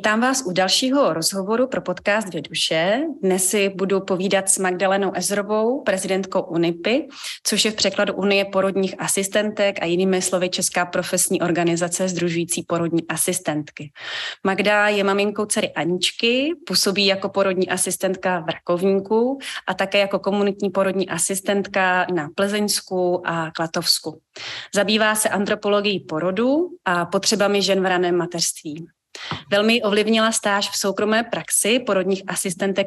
Vítám vás u dalšího rozhovoru pro podcast Dvě duše. Dnes si budu povídat s Magdalenou Ezrovou, prezidentkou UNIPy, což je v překladu Unie porodních asistentek a jinými slovy Česká profesní organizace združující porodní asistentky. Magda je maminkou dcery Aničky, působí jako porodní asistentka v Rakovníku a také jako komunitní porodní asistentka na Plzeňsku a Klatovsku. Zabývá se antropologií porodu a potřebami žen v raném mateřství. Velmi ovlivnila stáž v soukromé praxi porodních asistentek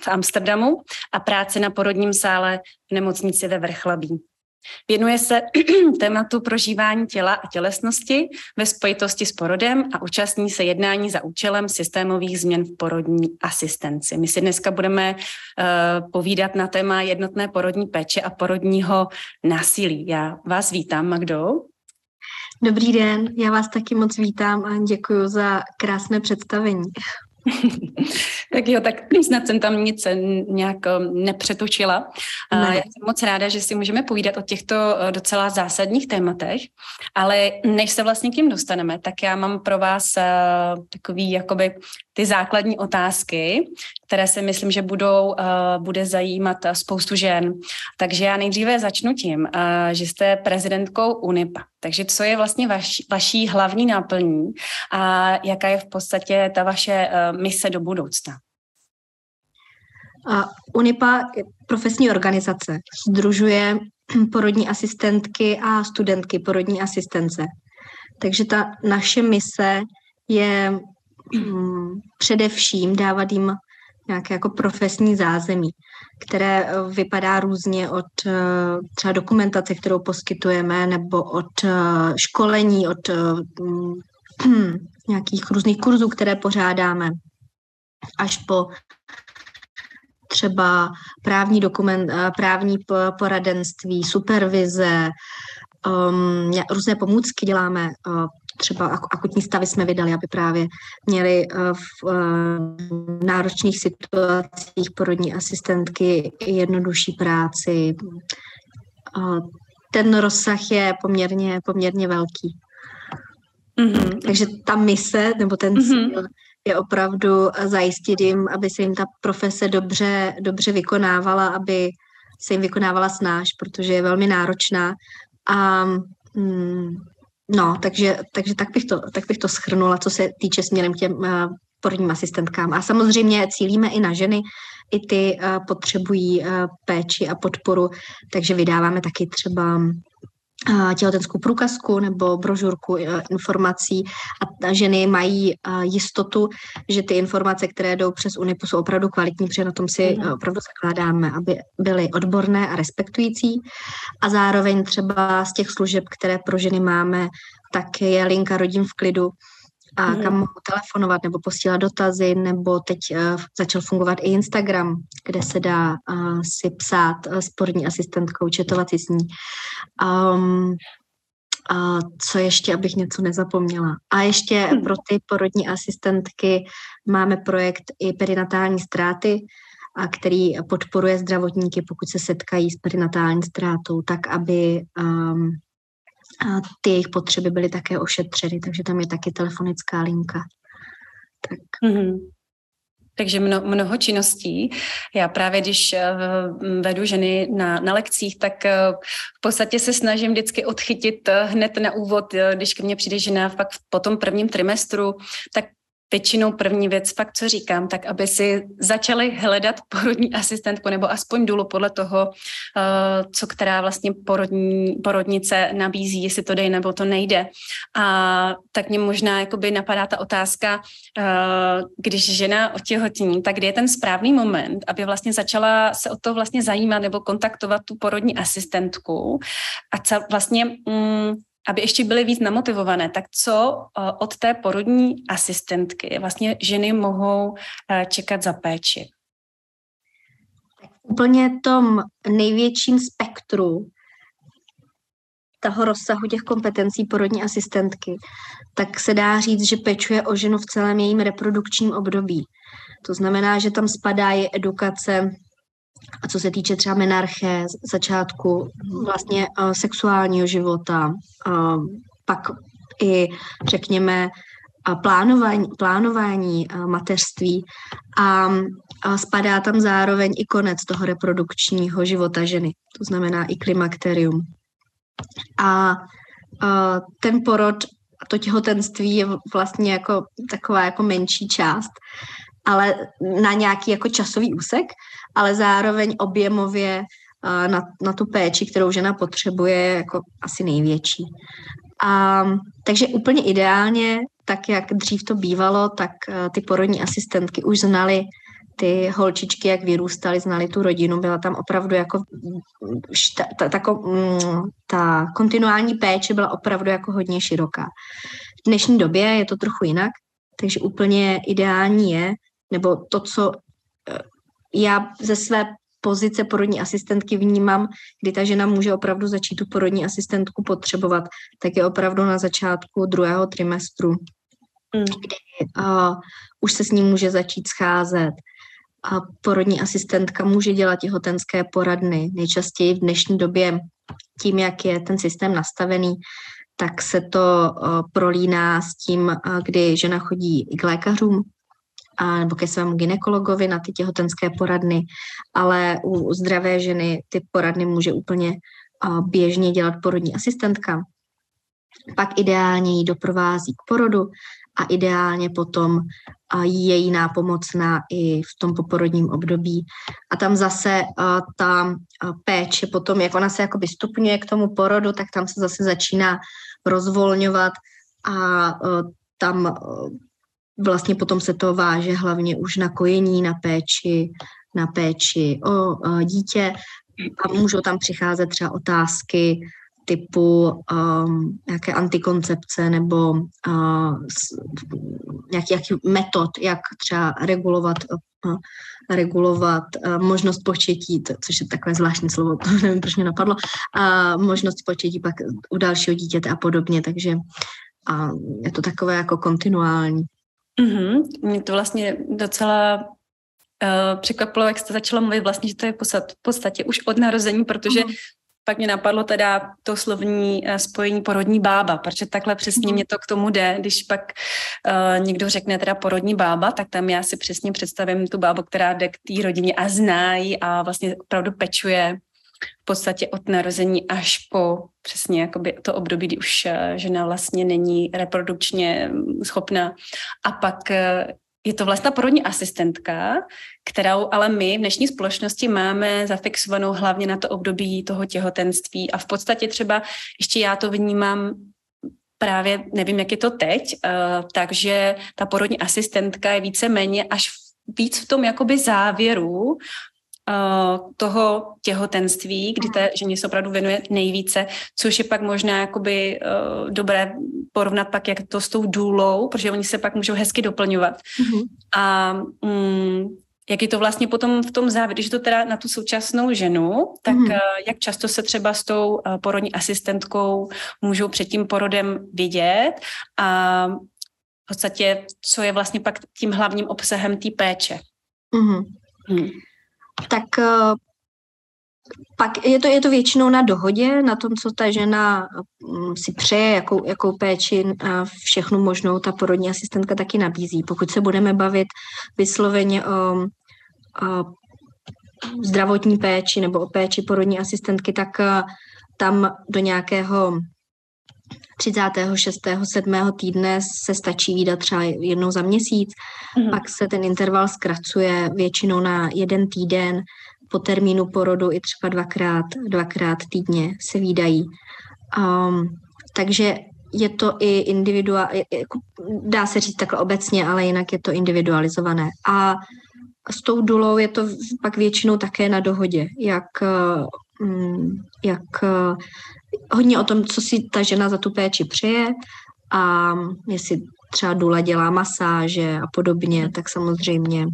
v Amsterdamu a práci na porodním sále v nemocnici ve Vrchlabí. Věnuje se tématu prožívání těla a tělesnosti ve spojitosti s porodem a účastní se jednání za účelem systémových změn v porodní asistenci. My si dneska budeme uh, povídat na téma jednotné porodní péče a porodního násilí. Já vás vítám, Magdo. Dobrý den, já vás taky moc vítám a děkuji za krásné představení. tak jo, tak snad jsem tam nic nějak nepřetočila. Ne. Já jsem moc ráda, že si můžeme povídat o těchto eh, docela zásadních tématech, ale než se vlastně k tím dostaneme, tak já mám pro vás eh, takový jakoby ty základní otázky, které si myslím, že budou, uh, bude zajímat spoustu žen. Takže já nejdříve začnu tím, uh, že jste prezidentkou UNIPA. Takže co je vlastně vaš, vaší hlavní náplní a jaká je v podstatě ta vaše mise do budoucna? UNIPA je profesní organizace, združuje porodní asistentky a studentky porodní asistence. Takže ta naše mise je především dávat jim nějaké jako profesní zázemí, které eh, vypadá různě od eh, třeba dokumentace, kterou poskytujeme, nebo od eh, školení, od nějakých různých kurzů, které pořádáme, až po třeba právní dokument, právní poradenství, supervize, um, různé pomůcky děláme, uh, třeba akutní stavy jsme vydali, aby právě měli uh, v uh, náročných situacích porodní asistentky jednodušší práci. Uh, ten rozsah je poměrně, poměrně velký. Mm-hmm. Takže ta mise nebo ten mm-hmm. cíl je opravdu zajistit jim, aby se jim ta profese dobře, dobře vykonávala, aby se jim vykonávala snáš, protože je velmi náročná a mm, no, takže, takže tak, bych to, tak bych to schrnula, co se týče směrem k těm uh, porodním asistentkám. A samozřejmě cílíme i na ženy, i ty uh, potřebují uh, péči a podporu, takže vydáváme taky třeba těhotenskou průkazku nebo brožurku e, informací a ženy mají jistotu, že ty informace, které jdou přes UNIPu, jsou opravdu kvalitní, protože na tom si mm. opravdu zakládáme, aby byly odborné a respektující. A zároveň třeba z těch služeb, které pro ženy máme, tak je linka Rodím v klidu, a mm. kam mohu telefonovat nebo posílat dotazy, nebo teď uh, začal fungovat i Instagram, kde se dá uh, si psát uh, s porodní asistentkou, četovat si s ní. Um, a co ještě, abych něco nezapomněla. A ještě hmm. pro ty porodní asistentky máme projekt i perinatální ztráty, a který podporuje zdravotníky, pokud se setkají s perinatální ztrátou, tak aby um, a ty jejich potřeby byly také ošetřeny, takže tam je taky telefonická linka. Tak. Mm-hmm. Takže mno, mnoho činností. Já právě, když uh, vedu ženy na, na lekcích, tak uh, v podstatě se snažím vždycky odchytit uh, hned na úvod, když ke mně přijde žena pak po tom prvním trimestru, tak většinou první věc, fakt co říkám, tak aby si začali hledat porodní asistentku nebo aspoň důlu podle toho, uh, co která vlastně porodní, porodnice nabízí, jestli to jde nebo to nejde. A tak mě možná jakoby napadá ta otázka, uh, když žena otěhotní, tak kdy je ten správný moment, aby vlastně začala se o to vlastně zajímat nebo kontaktovat tu porodní asistentku a co vlastně mm, aby ještě byly víc namotivované, tak co eh, od té porodní asistentky vlastně ženy mohou eh, čekat za péči? Úplně tom největším spektru toho rozsahu těch kompetencí porodní asistentky, tak se dá říct, že pečuje o ženu v celém jejím reprodukčním období. To znamená, že tam spadá i edukace a co se týče třeba menarché, začátku vlastně uh, sexuálního života, uh, pak i řekněme plánování, plánování mateřství a, spadá tam zároveň i konec toho reprodukčního života ženy, to znamená i klimakterium. A, a ten porod, to těhotenství je vlastně jako taková jako menší část, ale na nějaký jako časový úsek, ale zároveň objemově na, na tu péči, kterou žena potřebuje, jako asi největší. A, takže úplně ideálně, tak jak dřív to bývalo, tak ty porodní asistentky už znali ty holčičky, jak vyrůstaly, znali tu rodinu, byla tam opravdu jako ta, ta, ta, mm, ta kontinuální péče byla opravdu jako hodně široká. V dnešní době je to trochu jinak, takže úplně ideální je, nebo to, co já ze své pozice porodní asistentky vnímám, kdy ta žena může opravdu začít tu porodní asistentku potřebovat, tak je opravdu na začátku druhého trimestru, mm. kdy uh, už se s ním může začít scházet. A porodní asistentka může dělat těhotenské poradny. Nejčastěji v dnešní době tím, jak je ten systém nastavený, tak se to uh, prolíná s tím, uh, kdy žena chodí k lékařům, a, nebo ke svému ginekologovi na ty těhotenské poradny, ale u zdravé ženy ty poradny může úplně a, běžně dělat porodní asistentka. Pak ideálně ji doprovází k porodu a ideálně potom a její nápomocná i v tom poporodním období. A tam zase ta péče potom, jak ona se jakoby stupňuje k tomu porodu, tak tam se zase začíná rozvolňovat a tam vlastně potom se to váže hlavně už na kojení, na péči, na péči o, dítě a můžou tam přicházet třeba otázky typu um, nějaké antikoncepce nebo uh, nějaký, nějaký metod, jak třeba regulovat uh, regulovat uh, možnost početí, to, což je takové zvláštní slovo, to nevím, proč mě napadlo, uh, možnost početí pak u dalšího dítěte a podobně, takže uh, je to takové jako kontinuální. Mm-hmm. Mě to vlastně docela uh, překvapilo, jak jste začala mluvit vlastně, že to je v podstatě už od narození, protože mm-hmm. pak mě napadlo teda to slovní uh, spojení porodní bába, protože takhle přesně mm-hmm. mě to k tomu jde, když pak uh, někdo řekne teda porodní bába, tak tam já si přesně představím tu bábu, která jde k té rodině a zná a vlastně opravdu pečuje v podstatě od narození až po přesně jakoby to období, kdy už eh, žena vlastně není reprodukčně mm, schopná. A pak eh, je to vlastně porodní asistentka, kterou ale my v dnešní společnosti máme zafixovanou hlavně na to období toho těhotenství a v podstatě třeba ještě já to vnímám právě, nevím, jak je to teď, uh, takže ta porodní asistentka je více méně až víc v tom jakoby závěru Eh, toho těhotenství, kdy té ženě se opravdu věnuje nejvíce, což je pak možná jakoby uh, dobré porovnat pak jak to s tou důlou, protože oni se pak můžou hezky doplňovat. Mm-hmm. A um, jak je to vlastně potom v tom závěru, když to teda na tu současnou ženu, tak mm. jak často se třeba s tou porodní asistentkou můžou před tím porodem vidět a v podstatě, co je vlastně pak tím hlavním obsahem té péče. Mm. Mm tak eh, pak je to, je to většinou na dohodě, na tom, co ta žena mm, si přeje, jakou, jakou péči a všechnu možnou ta porodní asistentka taky nabízí. Pokud se budeme bavit vysloveně o, o zdravotní péči nebo o péči porodní asistentky, tak eh, tam do nějakého 36. 7. týdne se stačí výdat třeba jednou za měsíc, mm-hmm. pak se ten interval zkracuje většinou na jeden týden, po termínu porodu i třeba dvakrát, dvakrát týdně se výdají. Um, takže je to i individuál, jako dá se říct takhle obecně, ale jinak je to individualizované. A s tou dulou je to pak většinou také na dohodě, jak, mm, jak hodně o tom, co si ta žena za tu péči přeje a jestli třeba důle dělá masáže a podobně, tak samozřejmě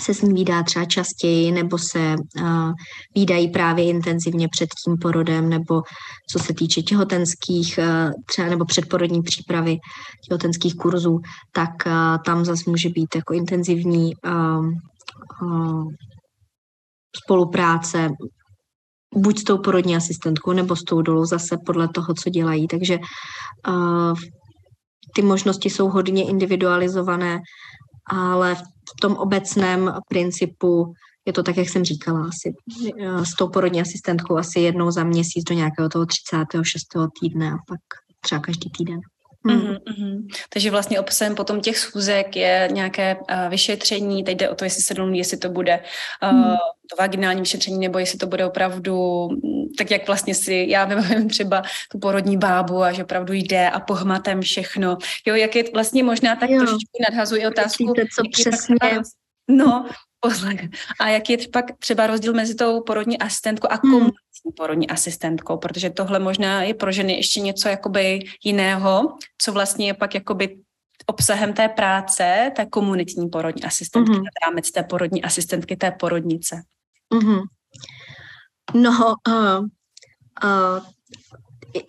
se s ní výdá třeba častěji, nebo se uh, výdají právě intenzivně před tím porodem, nebo co se týče těhotenských, uh, třeba nebo předporodní přípravy těhotenských kurzů, tak uh, tam zase může být jako intenzivní uh, uh, spolupráce buď s tou porodní asistentkou nebo s tou dolou zase podle toho, co dělají. Takže uh, ty možnosti jsou hodně individualizované, ale v tom obecném principu je to tak, jak jsem říkala, asi eh, s tou porodní asistentkou asi jednou za měsíc do nějakého toho 36. týdne a pak třeba každý týden. Mm-hmm, mm-hmm. Takže vlastně obsahem potom těch schůzek je nějaké uh, vyšetření, teď jde o to, jestli se domluví, jestli to bude uh, mm. to vaginální vyšetření, nebo jestli to bude opravdu mm, tak, jak vlastně si, já vybavím třeba tu porodní bábu a že opravdu jde a pohmatem všechno. Jo, jak je vlastně možná tak jo. trošičku nadhazuji otázku. Víte, co přesně... No, poslech. A jaký je pak třeba rozdíl mezi tou porodní asistentkou a komunitní hmm. porodní asistentkou, protože tohle možná je pro ženy ještě něco jakoby jiného, co vlastně je pak jakoby obsahem té práce, té komunitní porodní asistentky, mm-hmm. rámec té porodní asistentky, té porodnice. Mm-hmm. No, uh, uh,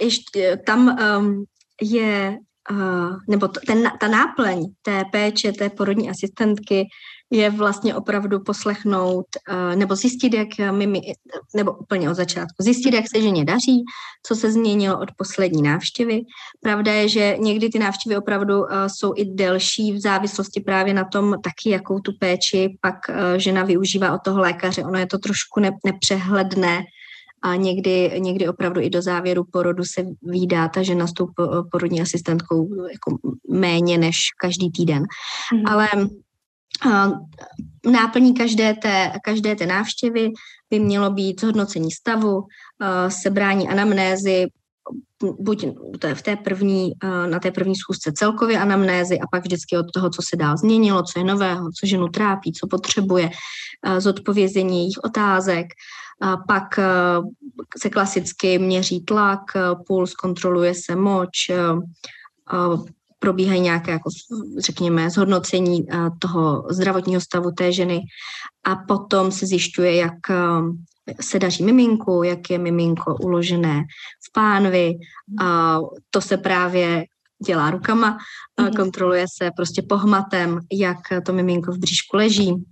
ještě tam um, je, uh, nebo to, ten, ta náplň té péče, té porodní asistentky je vlastně opravdu poslechnout eh, nebo zjistit, jak my, nebo úplně od začátku, zjistit, jak se ženě daří, co se změnilo od poslední návštěvy. Pravda je, že někdy ty návštěvy opravdu eh, jsou i delší v závislosti právě na tom taky, jakou tu péči pak eh, žena využívá od toho lékaře. Ono je to trošku nepřehledné, a někdy, někdy opravdu i do závěru porodu se výdá ta žena s tou porodní asistentkou jako méně než každý týden. Mm. Ale Náplní každé té, každé té návštěvy by mělo být zhodnocení stavu, sebrání anamnézy, buď v té první, na té první schůzce celkově anamnézy a pak vždycky od toho, co se dál změnilo, co je nového, co ženu trápí, co potřebuje, zodpovězení jejich otázek. Pak se klasicky měří tlak, puls, kontroluje se moč, probíhají nějaké, jako, řekněme, zhodnocení eh, toho zdravotního stavu té ženy a potom se zjišťuje, jak eh, se daří miminku, jak je miminko uložené v pánvi. A to se právě dělá rukama, mm-hmm. kontroluje se prostě pohmatem, jak to miminko v bříšku leží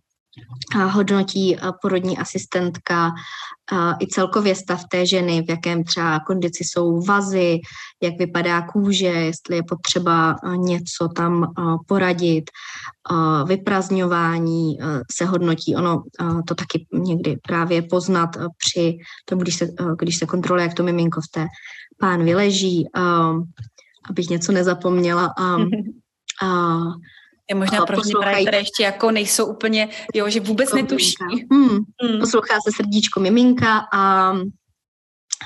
hodnotí porodní asistentka i celkově stav té ženy, v jakém třeba kondici jsou vazy, jak vypadá kůže, jestli je potřeba něco tam poradit. Vyprazňování se hodnotí, ono to taky někdy právě poznat při tom, když se, když se kontroluje, jak to miminko v té pán vyleží, abych něco nezapomněla. A, a je možná pro ženy, které ještě jako nejsou úplně, jo, že vůbec netuší. Hmm. Hmm. Poslouchá se srdíčko miminka a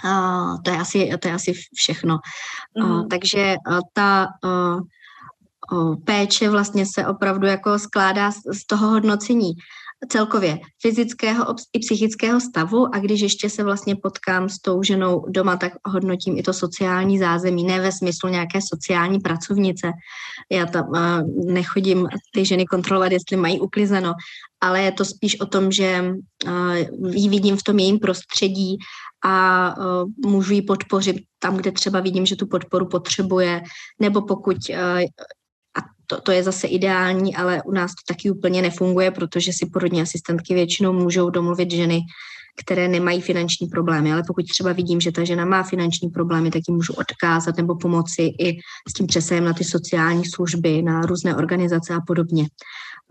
a to, je asi, to je asi všechno. Mm. A, takže a, ta a, a, péče vlastně se opravdu jako skládá z, z toho hodnocení celkově fyzického i psychického stavu a když ještě se vlastně potkám s tou ženou doma, tak hodnotím i to sociální zázemí, ne ve smyslu nějaké sociální pracovnice. Já tam nechodím ty ženy kontrolovat, jestli mají uklizeno, ale je to spíš o tom, že ji vidím v tom jejím prostředí a můžu ji podpořit tam, kde třeba vidím, že tu podporu potřebuje, nebo pokud to, to je zase ideální, ale u nás to taky úplně nefunguje, protože si porodní asistentky většinou můžou domluvit ženy, které nemají finanční problémy, ale pokud třeba vidím, že ta žena má finanční problémy, tak ji můžu odkázat nebo pomoci i s tím přesahem na ty sociální služby, na různé organizace a podobně.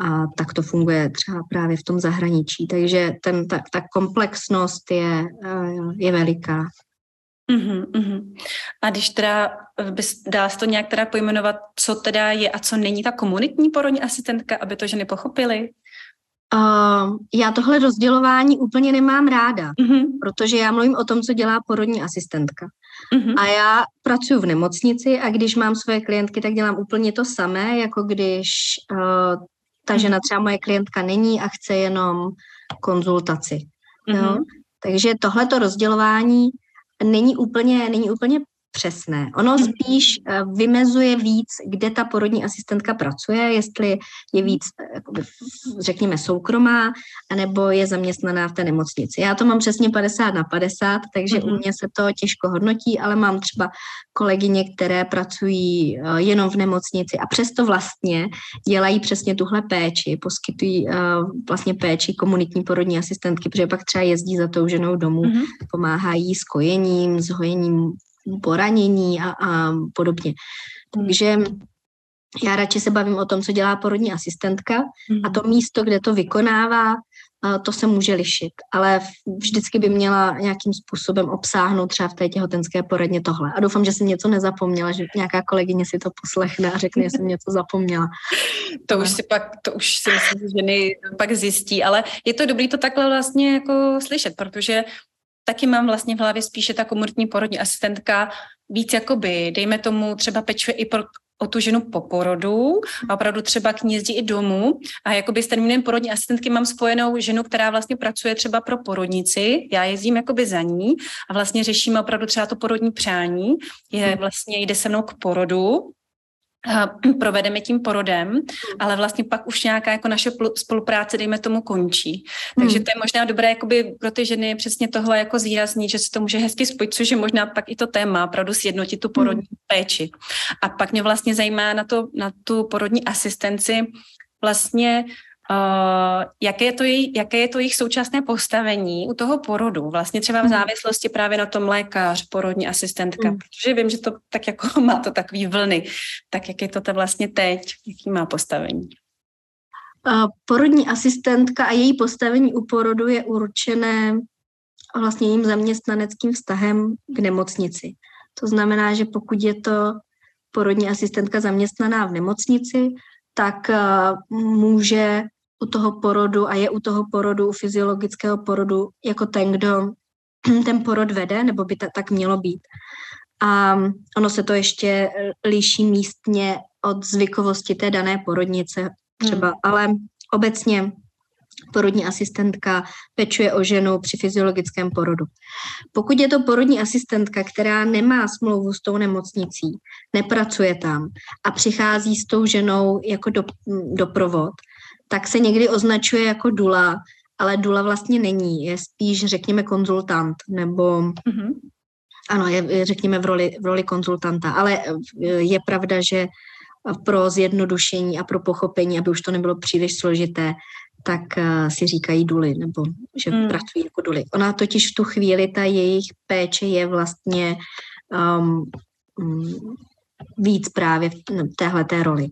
A tak to funguje třeba právě v tom zahraničí. Takže ten, ta, ta komplexnost je, eh, je veliká. Uhum, uhum. A když teda bys dala to nějak teda pojmenovat, co teda je a co není ta komunitní porodní asistentka, aby to ženy pochopily? Uh, já tohle rozdělování úplně nemám ráda, uh-huh. protože já mluvím o tom, co dělá porodní asistentka. Uh-huh. A já pracuji v nemocnici a když mám svoje klientky, tak dělám úplně to samé, jako když uh, ta žena třeba moje klientka není a chce jenom konzultaci. Uh-huh. Jo? Takže tohleto rozdělování není úplně, není úplně přesné. Ono spíš eh, vymezuje víc, kde ta porodní asistentka pracuje, jestli je víc, eh, jakoby, řekněme, soukromá, anebo je zaměstnaná v té nemocnici. Já to mám přesně 50 na 50, takže mm-hmm. u mě se to těžko hodnotí, ale mám třeba kolegyně, které pracují eh, jenom v nemocnici a přesto vlastně dělají přesně tuhle péči, poskytují vlastně péči komunitní porodní asistentky, protože pak třeba jezdí za tou ženou domů, mm-hmm. pomáhají s kojením, s hojením poranění a, a podobně. Takže já radši se bavím o tom, co dělá porodní asistentka a to místo, kde to vykonává, to se může lišit, ale vždycky by měla nějakým způsobem obsáhnout třeba v té těhotenské poradně tohle. A doufám, že jsem něco nezapomněla, že nějaká kolegyně si to poslechne a řekne, že jsem něco zapomněla. To už si pak, to už si myslím, že ženy pak zjistí, ale je to dobrý to takhle vlastně jako slyšet, protože taky mám vlastně v hlavě spíše ta komortní porodní asistentka víc jakoby, dejme tomu, třeba pečuje i pro o tu ženu po porodu a opravdu třeba k ní jezdí i domů. A jakoby s termínem porodní asistentky mám spojenou ženu, která vlastně pracuje třeba pro porodnici, já jezdím jakoby za ní a vlastně řešíme opravdu třeba to porodní přání, je vlastně jde se mnou k porodu provedeme tím porodem, hmm. ale vlastně pak už nějaká jako naše spolupráce, dejme tomu, končí. Takže hmm. to je možná dobré jakoby pro ty ženy přesně tohle jako zvýraznit, že se to může hezky spojit, což je možná pak i to téma, opravdu sjednotit tu porodní hmm. péči. A pak mě vlastně zajímá na, to, na tu porodní asistenci vlastně Uh, jaké, je to jej, jaké je to jejich současné postavení u toho porodu, vlastně třeba v mhm. závislosti právě na tom lékař, porodní asistentka, mm. protože vím, že to tak jako má to takový vlny, tak jak je to to vlastně teď, jaký má postavení? Uh, porodní asistentka a její postavení u porodu je určené vlastně jejím zaměstnaneckým vztahem k nemocnici. To znamená, že pokud je to porodní asistentka zaměstnaná v nemocnici, tak uh, může u toho porodu a je u toho porodu, u fyziologického porodu, jako ten, kdo ten porod vede, nebo by to tak mělo být. A ono se to ještě eh, liší místně od zvykovosti té dané porodnice třeba, hmm. ale obecně porodní asistentka pečuje o ženu při fyziologickém porodu. Pokud je to porodní asistentka, která nemá smlouvu s tou nemocnicí, nepracuje tam a přichází s tou ženou jako do, doprovod, tak se někdy označuje jako dula, ale dula vlastně není, je spíš, řekněme, konzultant, nebo mm-hmm. ano, je, řekněme, v roli, v roli konzultanta, ale eh, je pravda, že pro zjednodušení a pro pochopení, aby už to nebylo příliš složité, tak uh, si říkají duly, nebo že mm. pracují jako duly. Ona totiž v tu chvíli, ta jejich péče je vlastně um, um, víc právě v téhle té roli.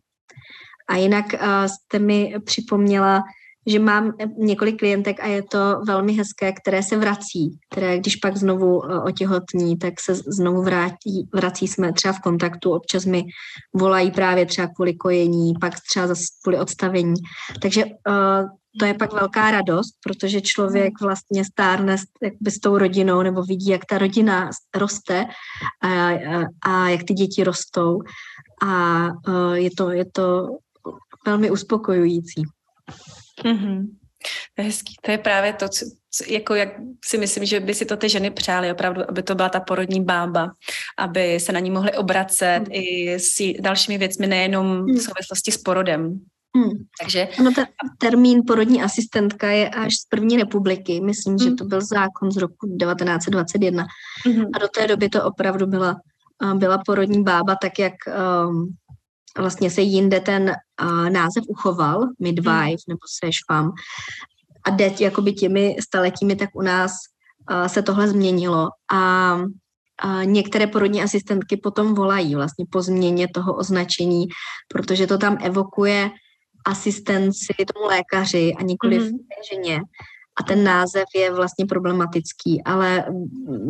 A jinak uh, jste mi připomněla, že mám několik klientek a je to velmi hezké, které se vrací, které když pak znovu uh, otěhotní, tak se znovu vrátí, vrací jsme třeba v kontaktu, občas mi volají právě třeba kvůli kojení, pak třeba zase kvůli odstavení. Takže uh, to je pak velká radost, protože člověk vlastně stárne jakby s tou rodinou nebo vidí, jak ta rodina roste a, a, a jak ty děti rostou a je to, je to velmi uspokojující. Mm-hmm. To je hezký. To je právě to, co, co, jako jak si myslím, že by si to ty ženy přály opravdu, aby to byla ta porodní bába, aby se na ní mohly obracet mm. i s dalšími věcmi, nejenom v souvislosti s porodem. Hmm. Takže... Ano, ten termín porodní asistentka je až z první republiky. Myslím, hmm. že to byl zákon z roku 1921. Hmm. A do té doby to opravdu byla, byla porodní bába, tak jak um, vlastně se jinde ten uh, název uchoval, midwife hmm. nebo sešfam. A teď jakoby těmi staletími, tak u nás uh, se tohle změnilo. A a některé porodní asistentky potom volají vlastně po změně toho označení, protože to tam evokuje asistenci tomu lékaři a nikoli mm-hmm. ženě. A ten název je vlastně problematický, ale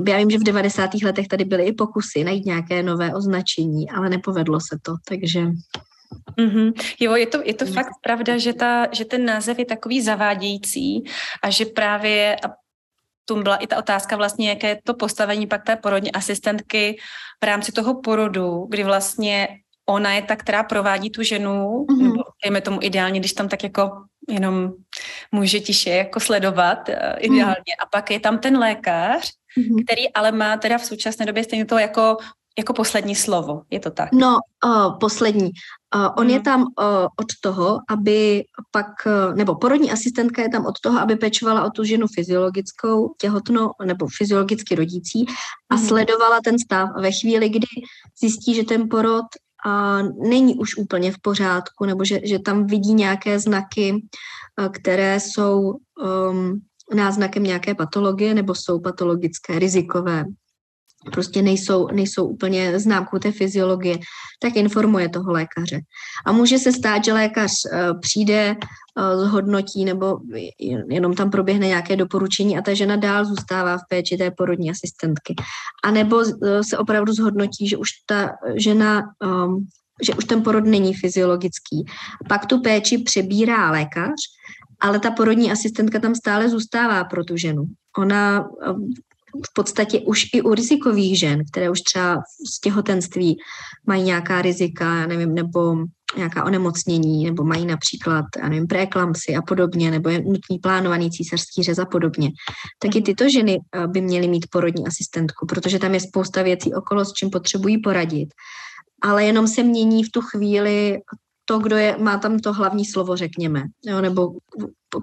já vím, že v 90. letech tady byly i pokusy najít nějaké nové označení, ale nepovedlo se to, takže... Mm-hmm. Jo, je to, je to fakt pravda, že, ta, že ten název je takový zavádějící a že právě a tu byla i ta otázka vlastně, jaké je to postavení pak té porodní asistentky v rámci toho porodu, kdy vlastně ona je ta, která provádí tu ženu, mm-hmm. nebo dejme tomu ideálně, když tam tak jako jenom může tiše jako sledovat uh, ideálně. Mm. A pak je tam ten lékař, mm-hmm. který ale má teda v současné době stejně to jako jako poslední slovo, je to tak? No, uh, poslední. Uh, on mm. je tam uh, od toho, aby pak, uh, nebo porodní asistentka je tam od toho, aby pečovala o tu ženu fyziologickou, těhotnou nebo fyziologicky rodící a mm. sledovala ten stav. Ve chvíli, kdy zjistí, že ten porod a není už úplně v pořádku, nebo že, že tam vidí nějaké znaky, eh, které jsou um, náznakem nějaké patologie nebo jsou patologické, rizikové, prostě nejsou, nejsou úplně známkou té fyziologie, tak informuje toho lékaře. A může se stát, že lékař uh, přijde, uh, zhodnotí nebo jenom tam proběhne nějaké doporučení a ta žena dál zůstává v péči té porodní asistentky. A nebo uh, se opravdu zhodnotí, že už ta žena um, že už ten porod není fyziologický. Pak tu péči přebírá lékař, ale ta porodní asistentka tam stále zůstává pro tu ženu. Ona v podstatě už i u rizikových žen, které už třeba z těhotenství mají nějaká rizika, já nevím, nebo nějaká onemocnění, nebo mají například, já nevím, preeklampsy a podobně, nebo je nutný plánovaný císařský řez a podobně, tak i tyto ženy eh, by měly mít porodní asistentku, protože tam je spousta věcí okolo, s čím potřebují poradit. Ale jenom se mění v tu chvíli to, kdo je, má tam to hlavní slovo, řekněme, jo, nebo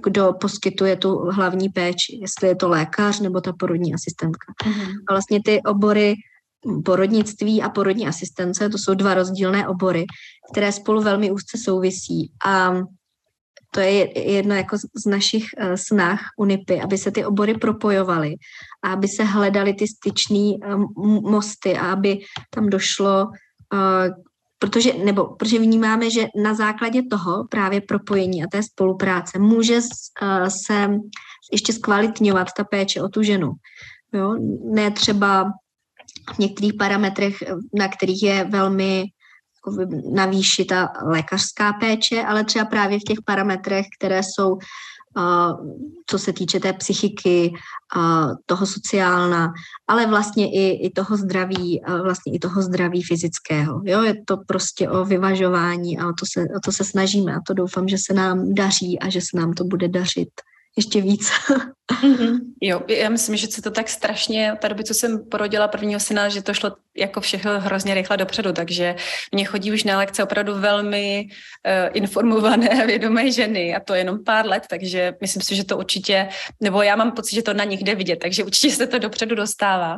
kdo poskytuje tu hlavní péči, jestli je to lékař nebo ta porodní asistentka. Mm-hmm. A vlastně ty obory porodnictví a porodní asistence, to jsou dva rozdílné obory, které spolu velmi úzce souvisí. A to je jedno jako z našich uh, snah UNIPy, aby se ty obory propojovaly a aby se hledaly ty styčné um, mosty a aby tam došlo uh, protože, nebo, protože vnímáme, že na základě toho právě propojení a té spolupráce může uh, se ještě zkvalitňovat ta péče o tu ženu. Jo? Ne třeba v některých parametrech, na kterých je velmi jako navýšit ta lékařská péče, ale třeba právě v těch parametrech, které jsou co se týče té psychiky, toho sociálna, ale vlastně i, i toho zdraví, vlastně i toho zdraví fyzického. Jo, je to prostě o vyvažování a o to, se, o to se snažíme a to doufám, že se nám daří a že se nám to bude dařit ještě víc. Mm-hmm. Jo, já myslím, že se to tak strašně, ta doby, co jsem porodila prvního syna, že to šlo jako všechno hrozně rychle dopředu, takže mě chodí už na lekce opravdu velmi uh, informované a vědomé ženy a to jenom pár let, takže myslím si, že to určitě, nebo já mám pocit, že to na nich jde vidět, takže určitě se to dopředu dostává.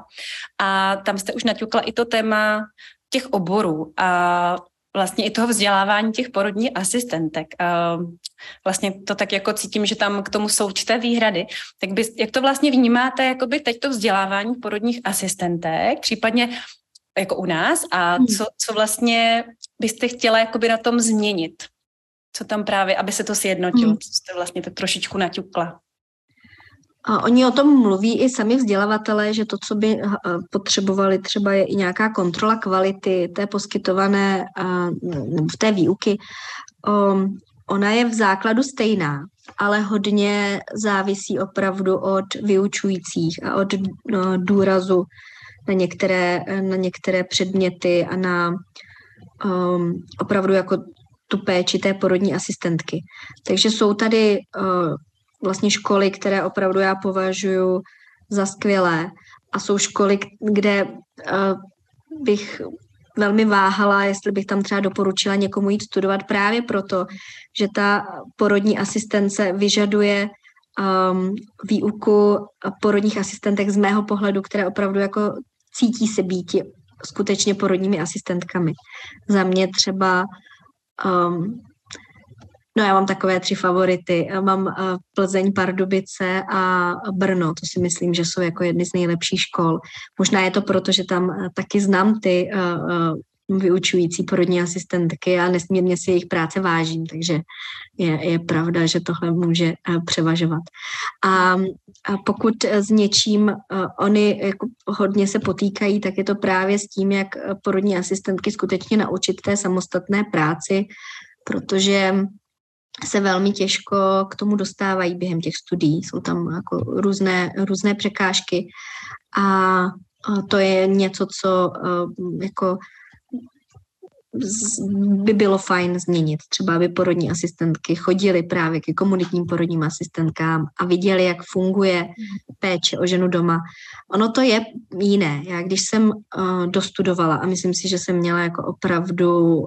A tam jste už naťukla i to téma těch oborů a vlastně i toho vzdělávání těch porodní asistentek. Vlastně to tak jako cítím, že tam k tomu jsou určité výhrady. Tak by, jak to vlastně vnímáte, jakoby teď to vzdělávání porodních asistentek, případně jako u nás a hmm. co, co vlastně byste chtěla jakoby na tom změnit? Co tam právě, aby se to sjednotilo, hmm. co jste vlastně tak trošičku naťukla? A oni o tom mluví i sami vzdělavatelé, že to, co by eh, potřebovali, třeba je i nějaká kontrola kvality té poskytované v té výuky. Ona je v základu stejná, ale hodně závisí opravdu od vyučujících a od no, důrazu na některé, na některé předměty a na um, opravdu jako tu péči té porodní asistentky. Takže jsou tady uh, vlastně školy, které opravdu já považuji za skvělé a jsou školy, kde uh, bych velmi váhala, jestli bych tam třeba doporučila někomu jít studovat právě proto, že ta porodní asistence vyžaduje um, výuku porodních asistentek z mého pohledu, které opravdu jako cítí se být skutečně porodními asistentkami. Za mě třeba um, No já mám takové tři favority. Mám uh, Plzeň, Pardubice a Brno. To si myslím, že jsou jako jedny z nejlepších škol. Možná je to proto, že tam uh, taky znám ty uh, vyučující porodní asistentky a nesmírně si jejich práce vážím, takže je, je pravda, že tohle může převažovat. A, a pokud s něčím oni jako hodně se potýkají, tak je to právě s tím, jak porodní asistentky skutečně naučit té samostatné práci, protože se velmi těžko k tomu dostávají během těch studií. Jsou tam jako různé, různé překážky a to je něco, co eh, jako by bylo fajn změnit. Třeba aby porodní asistentky chodily právě ke komunitním porodním asistentkám a viděli, jak funguje péče o ženu doma. Ono to je jiné. Já když jsem uh, dostudovala a myslím si, že jsem měla jako opravdu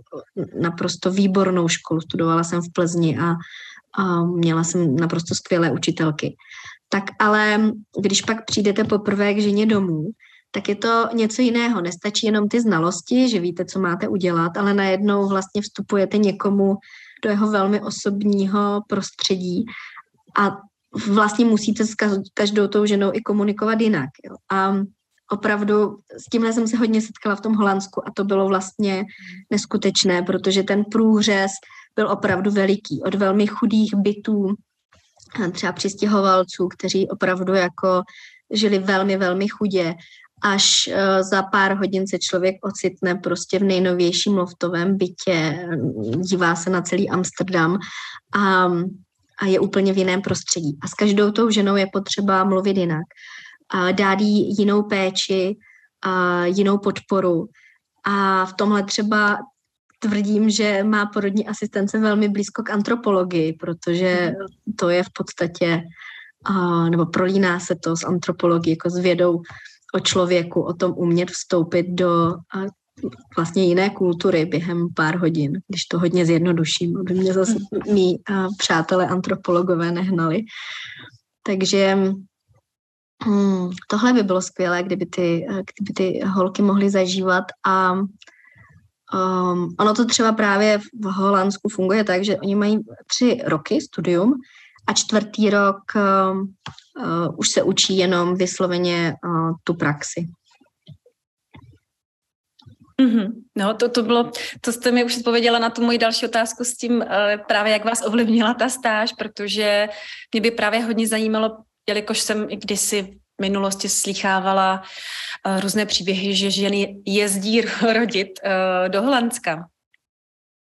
naprosto výbornou školu, studovala jsem v Plzni a uh, měla jsem naprosto skvělé učitelky. Tak ale když pak přijdete poprvé k ženě domů, tak je to něco jiného. Nestačí jenom ty znalosti, že víte, co máte udělat, ale najednou vlastně vstupujete někomu do jeho velmi osobního prostředí a vlastně musíte s každou tou ženou i komunikovat jinak. Jo. A opravdu s tímhle jsem se hodně setkala v tom Holandsku a to bylo vlastně neskutečné, protože ten průřez byl opravdu veliký. Od velmi chudých bytů, třeba přistěhovalců, kteří opravdu jako žili velmi, velmi chudě, až uh, za pár hodin se člověk ocitne prostě v nejnovějším loftovém bytě, dívá se na celý Amsterdam a, a je úplně v jiném prostředí. A s každou tou ženou je potřeba mluvit jinak, a dát jí jinou péči, a jinou podporu. A v tomhle třeba tvrdím, že má porodní asistence velmi blízko k antropologii, protože to je v podstatě, a, nebo prolíná se to s antropologií, jako s vědou o člověku, o tom umět vstoupit do a, vlastně jiné kultury během pár hodin, když to hodně zjednoduším, aby mě zase mý a, přátelé antropologové nehnali. Takže hmm, tohle by bylo skvělé, kdyby ty, kdyby ty holky mohly zažívat a um, ono to třeba právě v Holandsku funguje tak, že oni mají tři roky studium a čtvrtý rok uh, uh, už se učí jenom vysloveně uh, tu praxi. Mm-hmm. No, to, to bylo, to jste mi už odpověděla na tu moji další otázku s tím, uh, právě jak vás ovlivnila ta stáž, protože mě by právě hodně zajímalo, jelikož jsem i kdysi v minulosti slychávala uh, různé příběhy, že ženy jezdí rodit do Holandska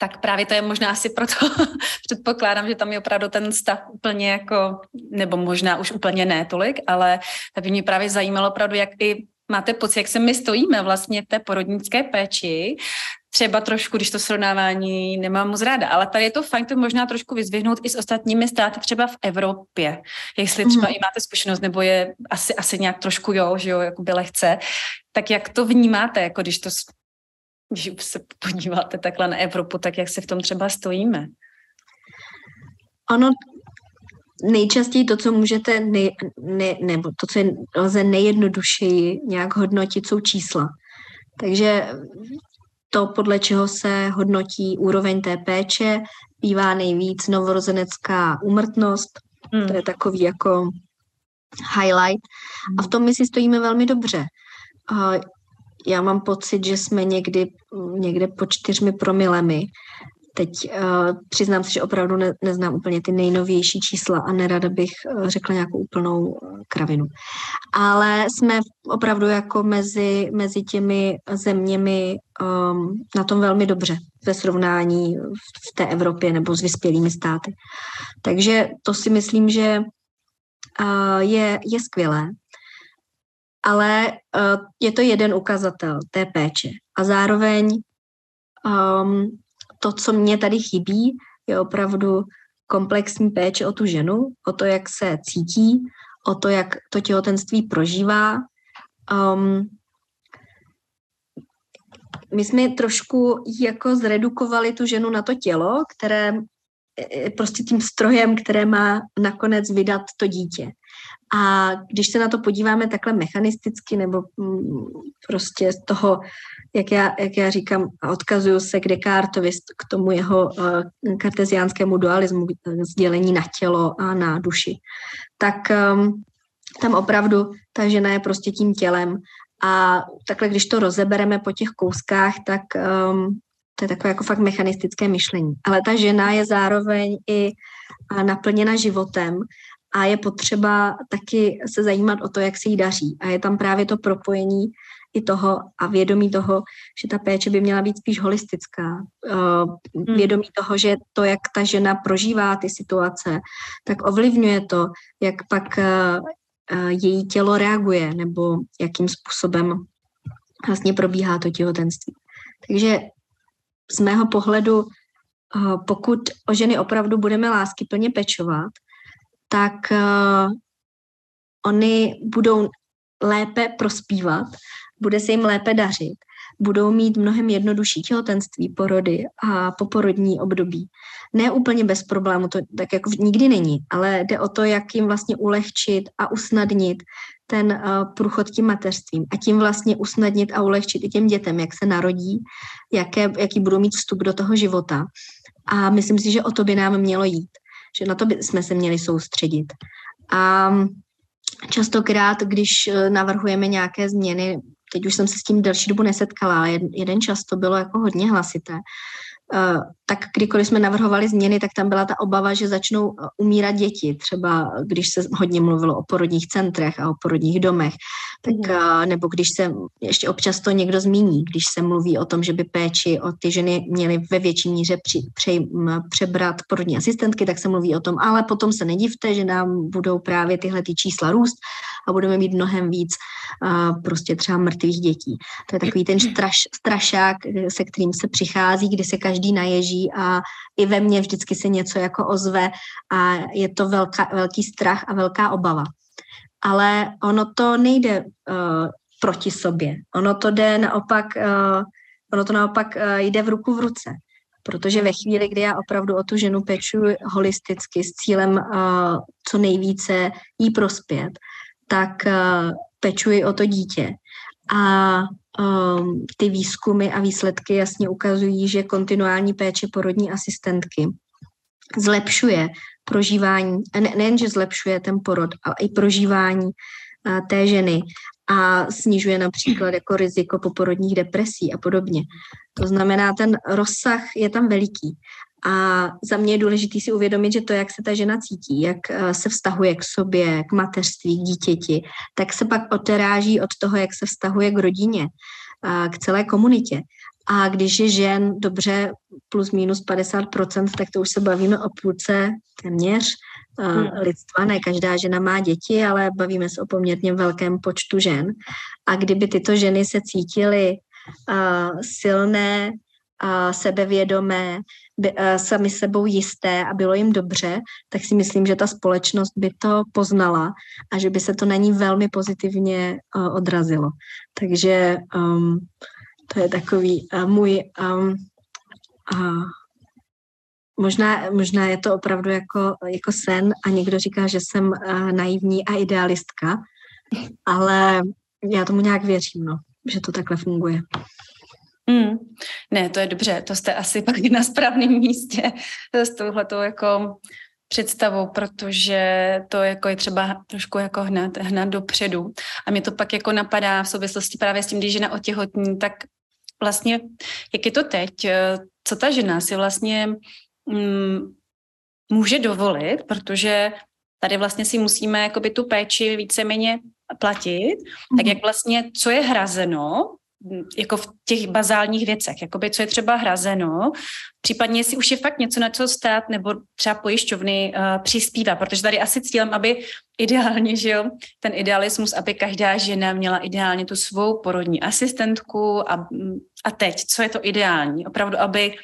tak právě to je možná asi proto, předpokládám, že tam je opravdu ten stav úplně jako, nebo možná už úplně ne tolik, ale by mě právě zajímalo opravdu, jak i máte pocit, jak se my stojíme vlastně v té porodnické péči, třeba trošku, když to srovnávání nemám moc ráda, ale tady je to fajn to možná trošku vyzvihnout i s ostatními státy třeba v Evropě, jestli třeba mm. i máte zkušenost, nebo je asi, asi nějak trošku jo, že jo, jako by lehce, tak jak to vnímáte, jako když to když se podíváte takhle na Evropu, tak jak se v tom třeba stojíme? Ono nejčastěji to, co můžete, nej, ne, nebo to, co je, lze nejjednodušeji nějak hodnotit, jsou čísla. Takže to, podle čeho se hodnotí úroveň té péče, bývá nejvíc novorozenecká úmrtnost, hmm. to je takový jako highlight. A v tom my si stojíme velmi dobře já mám pocit, že jsme někdy někde po čtyřmi promilemi. Teď uh, přiznám se, že opravdu ne, neznám úplně ty nejnovější čísla a nerada bych uh, řekla nějakou úplnou uh, kravinu. Ale jsme opravdu jako mezi, mezi těmi zeměmi um, na tom velmi dobře ve srovnání v té Evropě nebo s vyspělými státy. Takže to si myslím, že uh, je, je skvělé ale uh, je to jeden ukazatel té péče. A zároveň um, to, co mě tady chybí, je opravdu komplexní péče o tu ženu, o to, jak se cítí, o to, jak to těhotenství prožívá. Um, my jsme trošku jako zredukovali tu ženu na to tělo, které prostě tím strojem, které má nakonec vydat to dítě. A když se na to podíváme takhle mechanisticky nebo mm, prostě z toho, jak já, jak já říkám, odkazuju se k Descartovi, k tomu jeho uh, karteziánskému dualismu, sdělení na tělo a na duši, tak um, tam opravdu ta žena je prostě tím tělem a takhle, když to rozebereme po těch kouskách, tak um, to je takové jako fakt mechanistické myšlení. Ale ta žena je zároveň i naplněna životem a je potřeba taky se zajímat o to, jak se jí daří. A je tam právě to propojení i toho a vědomí toho, že ta péče by měla být spíš holistická. Hmm. Vědomí toho, že to, jak ta žena prožívá ty situace, tak ovlivňuje to, jak pak její tělo reaguje nebo jakým způsobem vlastně probíhá to těhotenství. Takže z mého pohledu, pokud o ženy opravdu budeme lásky plně pečovat, tak uh, oni budou lépe prospívat, bude se jim lépe dařit, budou mít mnohem jednodušší těhotenství, porody a poporodní období. Ne úplně bez problému, to tak jako nikdy není, ale jde o to, jak jim vlastně ulehčit a usnadnit ten uh, průchod tím mateřstvím a tím vlastně usnadnit a ulehčit i těm dětem, jak se narodí, jaké, jaký budou mít vstup do toho života. A myslím si, že o to by nám mělo jít že na to jsme se měli soustředit. A častokrát, když navrhujeme nějaké změny, teď už jsem se s tím delší dobu nesetkala, ale jeden čas to bylo jako hodně hlasité, Eh, tak kdykoliv jsme navrhovali změny, tak tam byla ta obava, že začnou eh, umírat děti. Třeba když se hodně mluvilo o porodních centrech a o porodních domech, tak, mm. nebo když se ještě občas to někdo zmíní, když se mluví o tom, že by péči o ty ženy měly ve větší míře při, při, přebrat porodní asistentky, tak se mluví o tom, ale potom se nedivte, že nám budou právě tyhle ty čísla růst a budeme mít mnohem víc uh, prostě třeba mrtvých dětí. To je takový ten straš, strašák, se kterým se přichází, kdy se každý naježí a i ve mně vždycky se něco jako ozve a je to velká, velký strach a velká obava. Ale ono to nejde uh, proti sobě. Ono to jde naopak, uh, ono to naopak uh, jde v ruku v ruce. Protože ve chvíli, kdy já opravdu o tu ženu pečuji holisticky s cílem uh, co nejvíce jí prospět, tak uh, pečuji o to dítě. A um, ty výzkumy a výsledky jasně ukazují, že kontinuální péče porodní asistentky zlepšuje prožívání, ne, nejenže zlepšuje ten porod, ale i prožívání uh, té ženy a snižuje například jako riziko poporodních depresí a podobně. To znamená, ten rozsah je tam veliký. A za mě je důležité si uvědomit, že to, jak se ta žena cítí, jak eh, se vztahuje k sobě, k mateřství, k dítěti, tak se pak oteráží od toho, jak se vztahuje k rodině, k celé komunitě. A když je žen dobře plus minus 50%, tak to už se bavíme o půlce téměř eh, hmm. lidstva. Ne každá žena má děti, ale bavíme se o poměrně velkém počtu žen. A kdyby tyto ženy se cítily uh, silné, uh, sebevědomé, by, uh, sami sebou jisté a bylo jim dobře, tak si myslím, že ta společnost by to poznala a že by se to na ní velmi pozitivně uh, odrazilo. Takže um, to je takový uh, můj um, uh, Možná, možná je to opravdu jako, jako sen a někdo říká, že jsem uh, naivní a idealistka, ale já tomu nějak věřím, no, že to takhle funguje. Mm. Ne, to je dobře, to jste asi pak na správném místě s touhletou jako představou, protože to jako je třeba trošku jako hnat, hnat dopředu. A mě to pak jako napadá v souvislosti právě s tím, když žena otěhotní, tak vlastně, jak je to teď, co ta žena si vlastně mm, může dovolit, protože tady vlastně si musíme jakoby tu péči víceméně platit, mm. tak mhm. jak vlastně, co je hrazeno jako v těch bazálních věcech, jakoby co je třeba hrazeno, případně jestli už je fakt něco, na co stát nebo třeba pojišťovny uh, přispívá, protože tady asi cílem, aby ideálně, že jo, ten idealismus, aby každá žena měla ideálně tu svou porodní asistentku a, a teď, co je to ideální? Opravdu, aby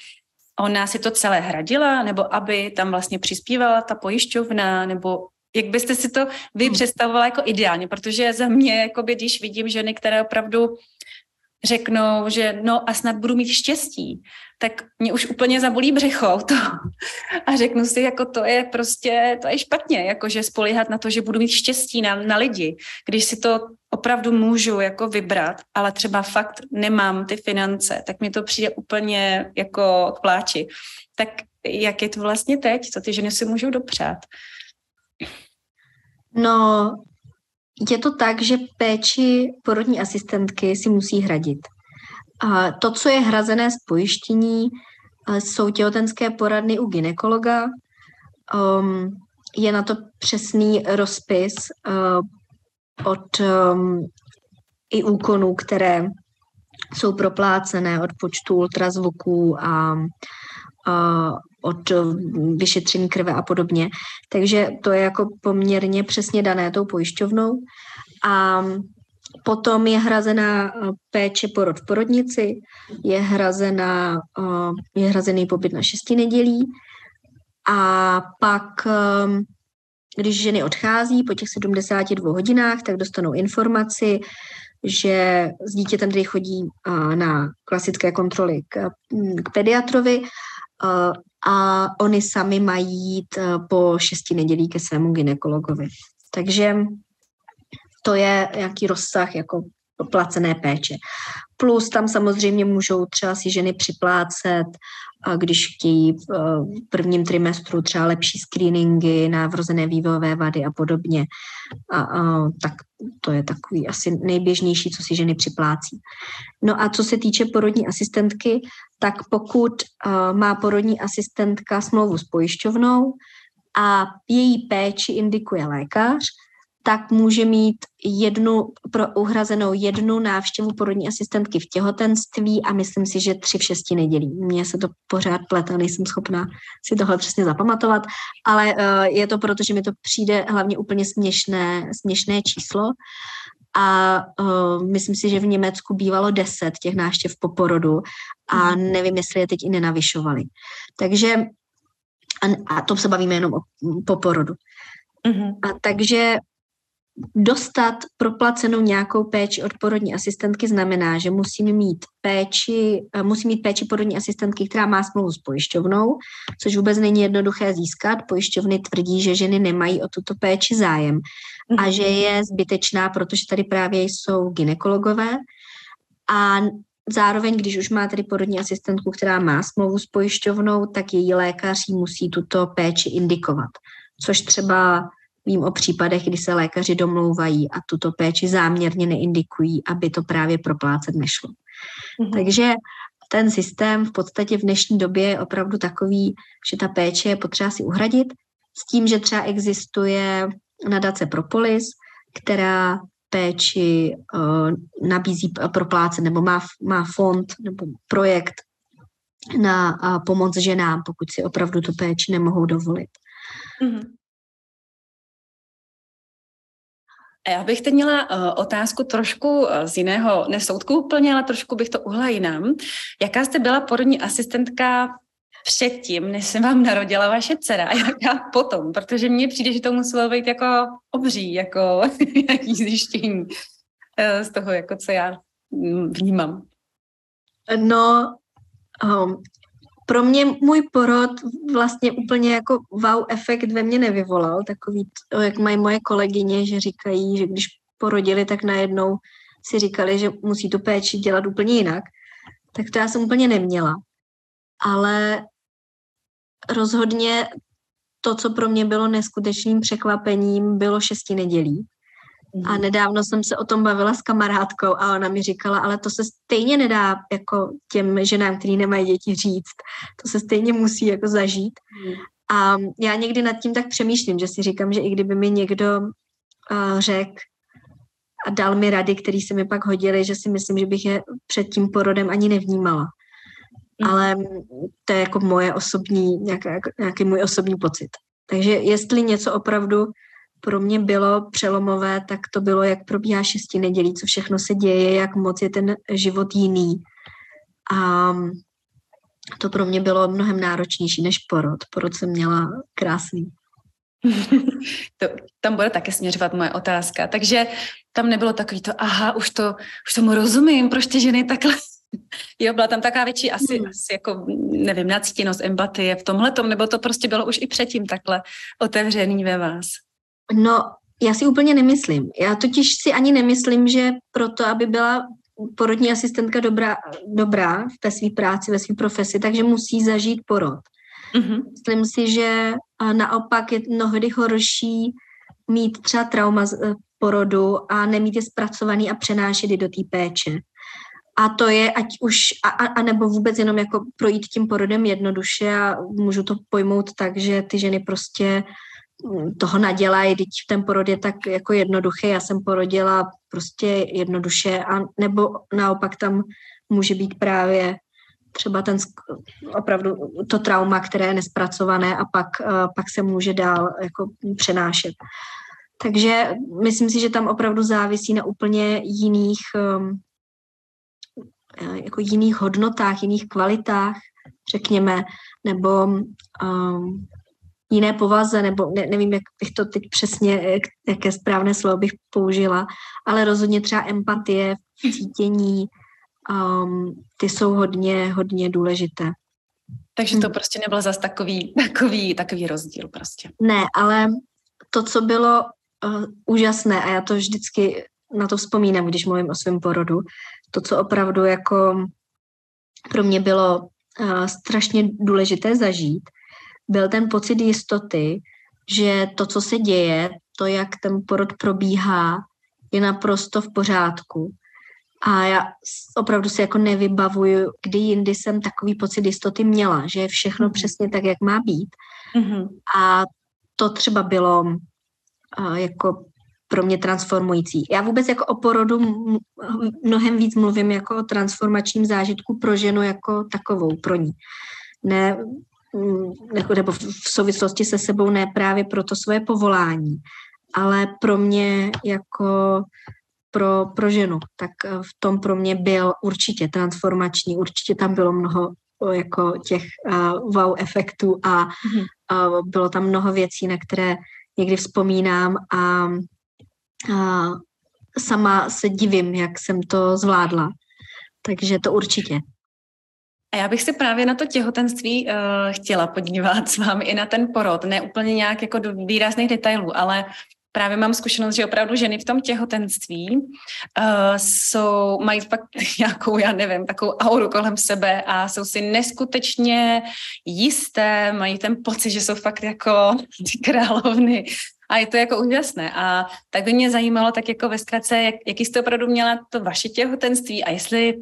ona si to celé hradila, nebo aby tam vlastně přispívala ta pojišťovna, nebo jak byste si to vy hmm. představovala jako ideálně, protože za mě, jakoby, když vidím ženy, které opravdu řeknou, že no a snad budu mít štěstí, tak mě už úplně zabolí břicho to. A řeknu si, jako to je prostě, to je špatně, jakože spolíhat na to, že budu mít štěstí na, na lidi, když si to opravdu můžu jako vybrat, ale třeba fakt nemám ty finance, tak mi to přijde úplně jako k pláči. Tak jak je to vlastně teď, co ty ženy si můžou dopřát? No, je to tak, že péči porodní asistentky si musí hradit. A to, co je hrazené z pojištění, jsou těhotenské poradny u ginekologa. Um, je na to přesný rozpis uh, od um, i úkonů, které jsou proplácené od počtu ultrazvuků a, a od vyšetření krve a podobně. Takže to je jako poměrně přesně dané tou pojišťovnou. A potom je hrazená eh, péče porod v porodnici, je, hrazená, eh, je hrazený pobyt na šesti nedělí a pak ehm, když ženy odchází po těch 72 hodinách, tak dostanou informaci, že s dítětem, který chodí eh, na klasické kontroly k, k pediatrovi, a oni sami mají jít eh, po šesti nedělí ke svému ginekologovi. Takže to je nějaký rozsah jako placené péče. Plus tam samozřejmě můžou třeba si ženy připlácet, když chtějí v prvním trimestru třeba lepší screeningy na vrozené vývojové vady a podobně. A, a, tak to je takový asi nejběžnější, co si ženy připlácí. No a co se týče porodní asistentky, tak pokud uh, má porodní asistentka smlouvu s pojišťovnou a její péči indikuje lékař, tak může mít jednu pro uhrazenou jednu návštěvu porodní asistentky v těhotenství a myslím si, že tři v šesti nedělí. Mně se to pořád plete, nejsem schopná si tohle přesně zapamatovat, ale uh, je to proto, že mi to přijde hlavně úplně směšné, směšné číslo a uh, myslím si, že v Německu bývalo deset těch návštěv po porodu a mhm. nevím, jestli je teď i nenavyšovali. Takže a, a to se bavíme jenom o, po porodu. Mm-hmm. A takže dostat proplacenou nějakou péči od porodní asistentky znamená, že musím mít péči, eh, musí mít péči porodní asistentky, která má smlouvu s pojišťovnou, což vůbec není jednoduché získat. Pojišťovny tvrdí, že ženy nemají o tuto péči zájem a mhm. že je zbytečná, protože tady právě jsou ginekologové a Zároveň, když už má tedy porodní asistentku, která má smlouvu s pojišťovnou, tak její lékař musí tuto péči indikovat, což třeba Vím o případech, kdy se lékaři domlouvají a tuto péči záměrně neindikují, aby to právě proplácet nešlo. Mm-hmm. Takže ten systém v podstatě v dnešní době je opravdu takový, že ta péče je potřeba si uhradit s tím, že třeba existuje nadace Propolis, která péči uh, nabízí proplácet nebo má, má fond nebo projekt na uh, pomoc ženám, pokud si opravdu tu péči nemohou dovolit. Mm-hmm. Já bych teď měla uh, otázku trošku uh, z jiného, ne soudku úplně, ale trošku bych to uhla jinam. Jaká jste byla porodní asistentka předtím, než se vám narodila vaše dcera a jaká potom? Protože mně přijde, že to muselo být jako obří, jako jaký zjištění uh, z toho, jako co já vnímám. No, um, pro mě můj porod vlastně úplně jako wow efekt ve mně nevyvolal, takový, jak mají moje kolegyně, že říkají, že když porodili, tak najednou si říkali, že musí tu péči dělat úplně jinak. Tak to já jsem úplně neměla. Ale rozhodně to, co pro mě bylo neskutečným překvapením, bylo šesti nedělí. A mhm. nedávno jsem se o tom bavila s kamarádkou a ona mi říkala, ale to se stejně nedá jako těm ženám, který nemají děti říct. To se stejně musí jako zažít. Mm. A já někdy nad tím tak přemýšlím, že si říkám, že i kdyby mi někdo uh, řekl a dal mi rady, které se mi pak hodily, že si myslím, že bych je před tím porodem ani nevnímala. Mm. Ale to je jako moje osobní, nějaký, nějaký můj osobní pocit. Takže jestli něco opravdu pro mě bylo přelomové, tak to bylo, jak probíhá šesti nedělí, co všechno se děje, jak moc je ten život jiný. A to pro mě bylo mnohem náročnější než porod. Porod jsem měla krásný. to, tam bude také směřovat moje otázka. Takže tam nebylo takový to, aha, už, to, už tomu rozumím, proč ty ženy takhle Jo, byla tam taková větší asi, hmm. asi jako, nevím, nacítěnost, empatie v tomhle, nebo to prostě bylo už i předtím takhle otevřený ve vás? No, já si úplně nemyslím. Já totiž si ani nemyslím, že proto, aby byla porodní asistentka dobrá, dobrá ve své práci, ve své profesi, takže musí zažít porod. Mm-hmm. Myslím si, že naopak je mnohdy horší mít třeba trauma z e, porodu a nemít je zpracovaný a přenášet je do té péče. A to je, ať už, a, a, a nebo vůbec jenom jako projít tím porodem jednoduše a můžu to pojmout tak, že ty ženy prostě toho nadělají, když ten porod je tak jako jednoduchý. Já jsem porodila prostě jednoduše a nebo naopak tam může být právě třeba ten opravdu to trauma, které je nespracované a pak, eh, pak se může dál jako přenášet. Takže myslím si, že tam opravdu závisí na úplně jiných ehm, eh, jako jiných hodnotách, jiných kvalitách, řekněme, nebo um, jiné povaze, nebo ne, nevím, jak bych to teď přesně, jaké správné slovo bych použila, ale rozhodně třeba empatie, cítění, um, ty jsou hodně, hodně důležité. Takže to hmm. prostě nebyl zas takový, takový, takový rozdíl prostě. Ne, ale to, co bylo uh, úžasné, a já to vždycky na to vzpomínám, když mluvím o svém porodu. To, co opravdu jako pro mě bylo uh, strašně důležité zažít, byl ten pocit jistoty, že to, co se děje, to, jak ten porod probíhá, je naprosto v pořádku. A já opravdu si jako nevybavuju, kdy jindy jsem takový pocit jistoty měla, že je všechno mm. přesně tak, jak má být. Mm-hmm. A to třeba bylo uh, jako pro mě transformující. Já vůbec jako o porodu mnohem víc mluvím jako o transformačním zážitku pro ženu jako takovou, pro ní. Ne, nebo v souvislosti se sebou ne právě pro to svoje povolání, ale pro mě jako pro, pro ženu, tak eh, v tom pro mě byl určitě transformační, určitě tam bylo mnoho jako těch uh, wow efektů a mm-hmm. uh, bylo tam mnoho věcí, na které někdy vzpomínám a, a sama se divím, jak jsem to zvládla. Takže to určitě. A já bych se právě na to těhotenství uh, chtěla podívat s vámi i na ten porod, ne úplně nějak jako do výrazných detailů, ale právě mám zkušenost, že opravdu ženy v tom těhotenství uh, jsou, mají fakt nějakou, já nevím, takovou auru kolem sebe a jsou si neskutečně jisté, mají ten pocit, že jsou fakt jako ty královny a je to jako úžasné. A tak by mě zajímalo tak jako ve zkratce, jak, jaký jste opravdu měla to vaše těhotenství a jestli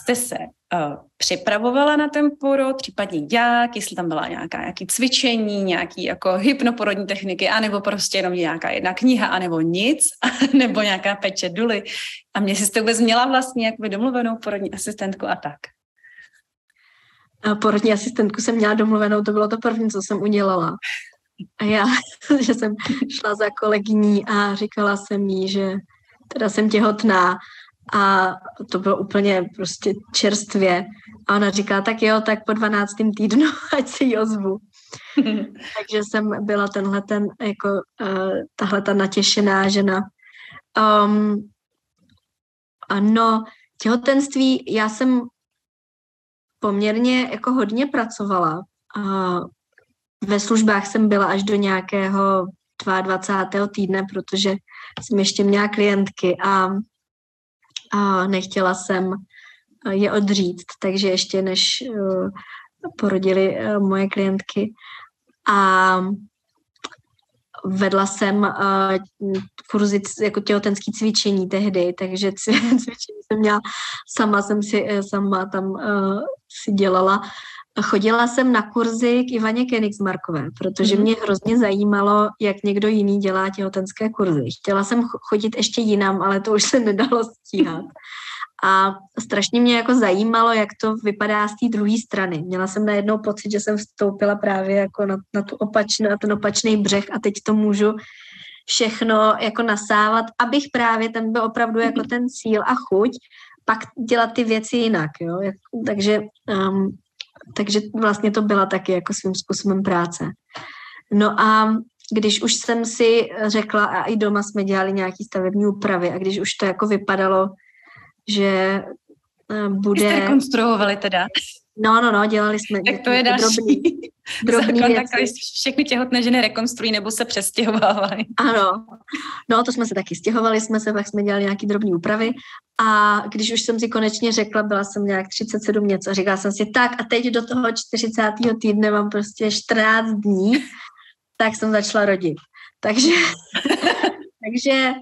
jste se uh, připravovala na ten porod, případně jak, jestli tam byla nějaká nějaký cvičení, nějaký jako hypnoporodní techniky, anebo prostě jenom nějaká jedna kniha, anebo nic, nebo nějaká peče duly. A mě jste vůbec měla vlastně jakoby domluvenou porodní asistentku a tak. A porodní asistentku jsem měla domluvenou, to bylo to první, co jsem udělala. A já, že jsem šla za kolegyní a říkala jsem jí, že teda jsem těhotná a to bylo úplně prostě čerstvě. A ona říká, tak jo, tak po 12. týdnu, ať si ji ozvu. Takže jsem byla tenhle ten, jako uh, tahle ta natěšená žena. Um, ano, těhotenství, já jsem poměrně jako hodně pracovala. Uh, ve službách jsem byla až do nějakého 22. týdne, protože jsem ještě měla klientky a a nechtěla jsem eh, je odříct, takže ještě než uh, porodili uh, moje klientky. A vedla jsem kurzy jako těhotenský cvičení tehdy, takže cvičení jsem měla, sama jsem si sama tam si dělala. Chodila jsem na kurzy k Ivaně Kenigsmarkové, protože mhm. mě hrozně zajímalo, jak někdo jiný dělá těhotenské kurzy. Chtěla jsem chodit ještě jinam, ale to už se nedalo stíhat. A strašně mě jako zajímalo, jak to vypadá z té druhé strany. Měla jsem najednou pocit, že jsem vstoupila právě jako na, na, tu opačnou, na ten opačný břeh a teď to můžu všechno jako nasávat, abych právě ten byl opravdu jako ten cíl a chuť, pak dělat ty věci jinak, jo. Takže um, takže vlastně to byla taky jako svým způsobem práce. No a když už jsem si řekla, a i doma jsme dělali nějaký stavební úpravy, a když už to jako vypadalo, že eh, bude... Jste rekonstruovali teda? No, no, no, dělali jsme. Tak to je další. Drobný, drobný Zákon, všechny těhotné ženy rekonstruují nebo se přestěhovávají. Ano, no to jsme se taky stěhovali, jsme se, pak jsme dělali nějaké drobné úpravy a když už jsem si konečně řekla, byla jsem nějak 37 něco a říkala jsem si, tak a teď do toho 40. týdne mám prostě 14 dní, tak jsem začala rodit. Takže, takže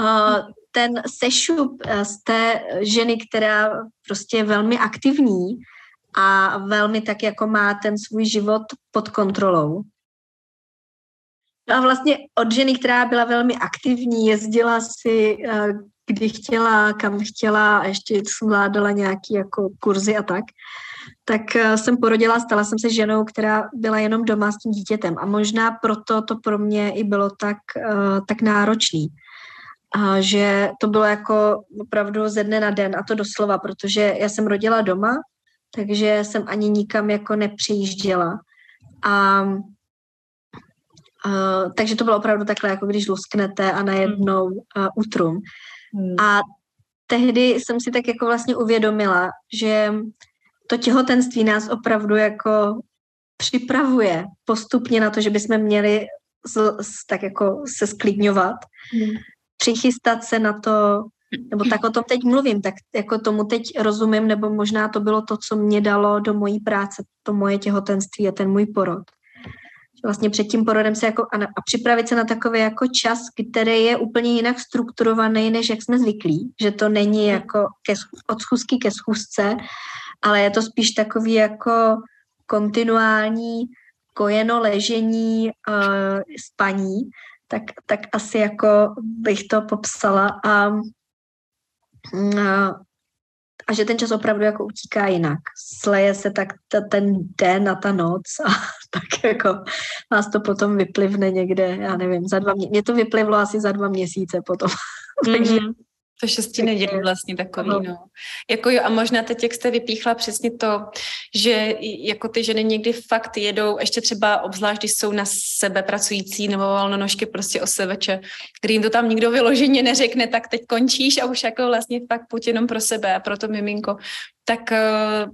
uh, ten sešup uh, z té ženy, která prostě je velmi aktivní, a velmi tak jako má ten svůj život pod kontrolou. No a vlastně od ženy, která byla velmi aktivní, jezdila si, eh, kdy chtěla, kam chtěla a ještě zvládala nějaký jako kurzy a tak, tak eh, jsem porodila, stala jsem se ženou, která byla jenom doma s tím dítětem a možná proto to pro mě i bylo tak, eh, tak náročný. A že to bylo jako opravdu ze dne na den a to doslova, protože já jsem rodila doma, takže jsem ani nikam jako nepřijížděla. A Uh, takže to bylo opravdu takhle, jako když lusknete a najednou uh, utrum. Hmm. A tehdy jsem si tak jako vlastně uvědomila, že to těhotenství nás opravdu jako připravuje postupně na to, že bychom měli z, z, tak jako se sklidňovat. Hmm. přichystat se na to, nebo tak o tom teď mluvím, tak jako tomu teď rozumím, nebo možná to bylo to, co mě dalo do mojí práce, to moje těhotenství a ten můj porod. Vlastně před tím porodem se jako a, a připravit se na takový jako čas, který je úplně jinak strukturovaný, než jak jsme zvyklí, že to není jako ke, od schůzky ke schůzce, ale je to spíš takový jako kontinuální kojeno ležení, uh, spaní, tak, tak asi jako bych to popsala a, a, že ten čas opravdu jako utíká jinak. Sleje se tak ta, ten den a ta noc a tak jako nás to potom vyplivne někde, já nevím, za dva mě, mě to vyplivlo asi za dva měsíce potom. Mm-hmm. To šesti nedělí vlastně takový, no. no. Jako jo, a možná teď, jak jste vypíchla přesně to, že jako ty ženy někdy fakt jedou, ještě třeba obzvlášť, když jsou na sebe pracující nebo volnonožky prostě o seveče, kdy jim to tam nikdo vyloženě neřekne, tak teď končíš a už jako vlastně fakt půjď jenom pro sebe a pro to miminko. Tak uh,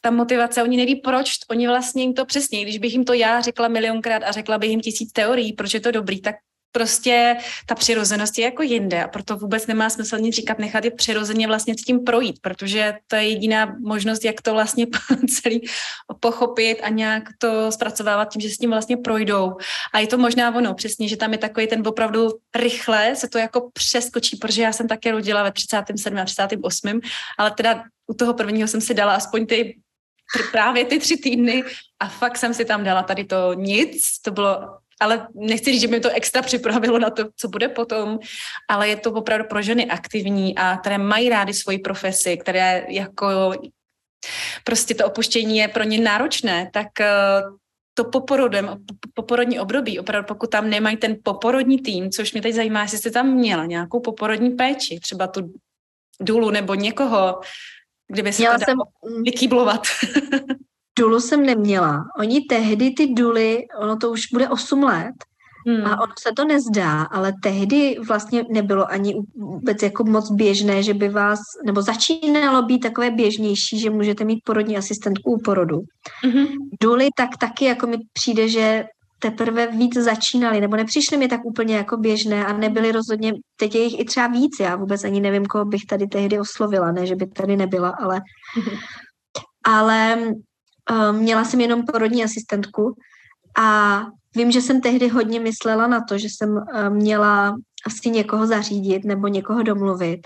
ta motivace, oni neví proč, oni vlastně jim to přesně, když bych jim to já řekla milionkrát a řekla bych jim tisíc teorií, proč je to dobrý, tak prostě ta přirozenost je jako jinde a proto vůbec nemá smysl nic říkat, nechat je přirozeně vlastně s tím projít, protože to je jediná možnost, jak to vlastně celý pochopit a nějak to zpracovávat tím, že s tím vlastně projdou. A je to možná ono, přesně, že tam je takový ten opravdu rychle se to jako přeskočí, protože já jsem také rodila ve 37. a 38. ale teda u toho prvního jsem si dala aspoň ty právě ty tři týdny a fakt jsem si tam dala tady to nic, to bylo ale nechci říct, že by to extra připravilo na to, co bude potom, ale je to opravdu pro ženy aktivní a které mají rády svoji profesi, které jako prostě to opuštění je pro ně náročné, tak eh, to poporodem, poporodní období, opravdu pokud tam nemají ten poporodní tým, což mě teď zajímá, jestli jste tam měla nějakou poporodní péči, třeba tu důlu nebo někoho, kdyby se Měla to dalo jsem... vykýblovat. Dulu jsem neměla. Oni tehdy ty duly, ono to už bude 8 let, Hmm. A ono se to nezdá, ale tehdy vlastně nebylo ani vůbec jako moc běžné, že by vás, nebo začínalo být takové běžnější, že můžete mít porodní asistentku u porodu. Hmm. Duly tak taky jako mi přijde, že teprve víc začínali, nebo nepřišly mi tak úplně jako běžné a nebyly rozhodně, teď je jich i třeba víc, já vůbec ani nevím, koho bych tady tehdy oslovila, ne, že by tady nebyla, ale, hmm. ale měla jsem jenom porodní asistentku a vím, že jsem tehdy hodně myslela na to, že jsem uh, měla asi někoho zařídit nebo někoho domluvit.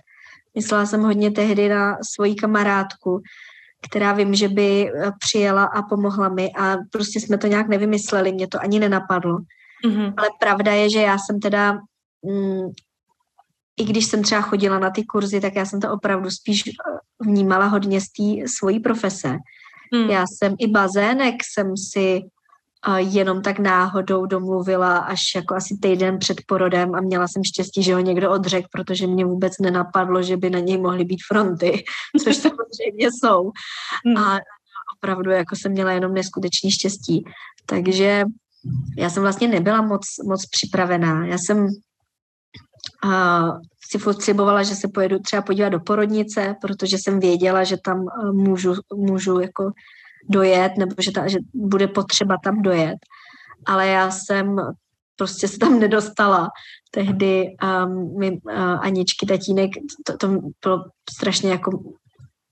Myslela jsem hodně tehdy na svoji kamarádku, která vím, že by eh, přijela a pomohla mi a prostě jsme to nějak nevymysleli, mě to ani nenapadlo. Mm-hmm. Ale pravda je, že já jsem teda, mm, i když jsem třeba chodila na ty kurzy, tak já jsem to opravdu spíš vnímala hodně z té svojí profese. Hmm. Já jsem i bazének jsem si uh, jenom tak náhodou domluvila až jako asi týden před porodem a měla jsem štěstí, že ho někdo odřekl, protože mě vůbec nenapadlo, že by na něj mohly být fronty, což samozřejmě jsou. Hmm. A opravdu jako jsem měla jenom neskutečný štěstí. Takže já jsem vlastně nebyla moc, moc připravená. Já jsem uh, si potřebovala, že se pojedu třeba podívat do porodnice, protože jsem věděla, že tam uh, můžu, můžu jako dojet, nebo že, ta, že bude potřeba tam dojet. Ale já jsem prostě se tam nedostala. Tehdy um, mi uh, Aničky tatínek, to, to bylo strašně jako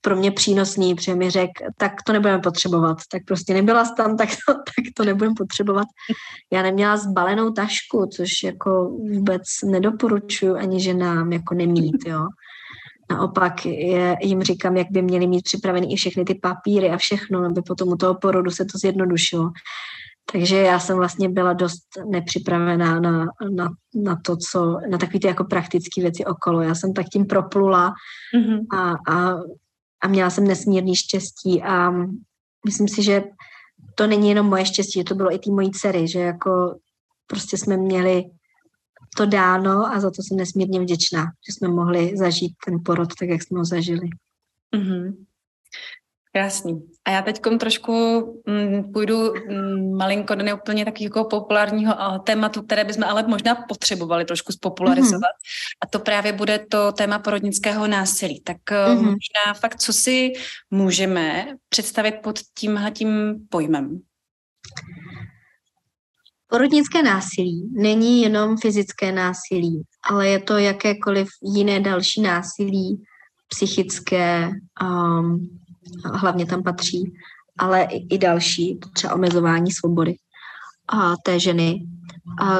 pro mě přínosný, protože mi řekl, tak to nebudeme potřebovat. Tak prostě nebyla tam, tak to, tak to nebudeme potřebovat. Já neměla zbalenou tašku, což jako vůbec nedoporučuju ani ženám jako nemít, jo. Naopak je, jim říkám, jak by měli mít připravený i všechny ty papíry a všechno, aby potom u toho porodu se to zjednodušilo. Takže já jsem vlastně byla dost nepřipravená na, na, na to, co, na takové ty jako praktické věci okolo. Já jsem tak tím proplula mm-hmm. a, a a měla jsem nesmírný štěstí a myslím si, že to není jenom moje štěstí, že to bylo i té mojí dcery, že jako prostě jsme měli to dáno a za to jsem nesmírně vděčná, že jsme mohli zažít ten porod tak, jak jsme ho zažili. Mm-hmm. Krásný. A já teď trošku m, půjdu m, malinko do neúplně takového populárního tématu, které bychom ale možná potřebovali trošku spopularizovat. Mm-hmm. A to právě bude to téma porodnického násilí. Tak mm-hmm. možná fakt, co si můžeme představit pod tímhle tím pojmem? Porodnické násilí není jenom fyzické násilí, ale je to jakékoliv jiné další násilí, psychické, um, hlavně tam patří, ale i, i další, třeba omezování svobody a té ženy, a,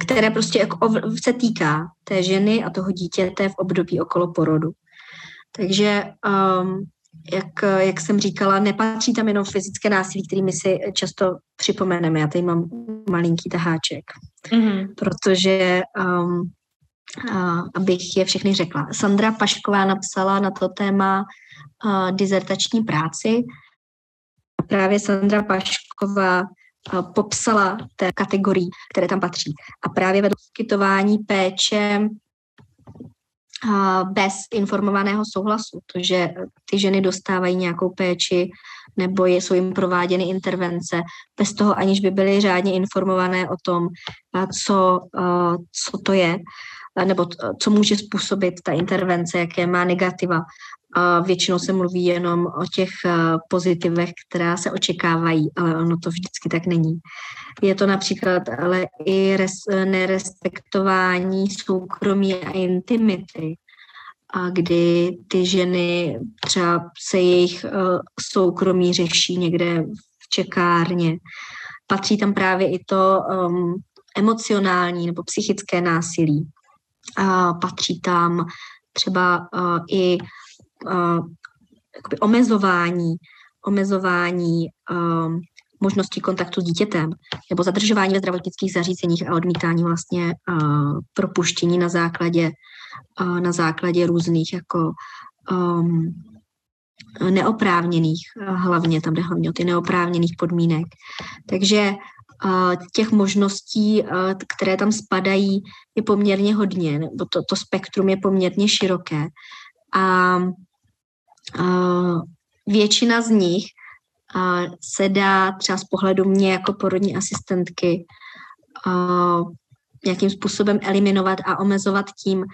které prostě jako se týká té ženy a toho dítěte v období okolo porodu. Takže um, jak, jak jsem říkala, nepatří tam jenom fyzické násilí, kterými si často připomeneme. Já tady mám malinký taháček, mm-hmm. protože um, a, abych je všechny řekla. Sandra Pašková napsala na to téma dizertační práci. Právě Sandra Pašková popsala té kategorii, které tam patří. A právě vedle poskytování péče bez informovaného souhlasu, to, že ty ženy dostávají nějakou péči nebo jsou jim prováděny intervence bez toho, aniž by byly řádně informované o tom, co, co to je, nebo co může způsobit ta intervence, jaké má negativa. Většinou se mluví jenom o těch pozitivech, která se očekávají, ale ono to vždycky tak není. Je to například ale i res, nerespektování soukromí a intimity, a kdy ty ženy třeba se jejich soukromí řeší někde v čekárně. Patří tam právě i to um, emocionální nebo psychické násilí. A patří tam třeba uh, i uh, omezování, omezování um, možnosti kontaktu s dítětem nebo zadržování ve zdravotnických zařízeních a odmítání vlastně uh, propuštění na základě, uh, na základě různých jako um, neoprávněných, hlavně tam jde hlavně o ty neoprávněných podmínek. Takže těch možností, uh, které tam spadají, je poměrně hodně, nebo to, to spektrum je poměrně široké. A uh, většina z nich se dá třeba z pohledu mě jako porodní asistentky nějakým způsobem eliminovat a omezovat tím,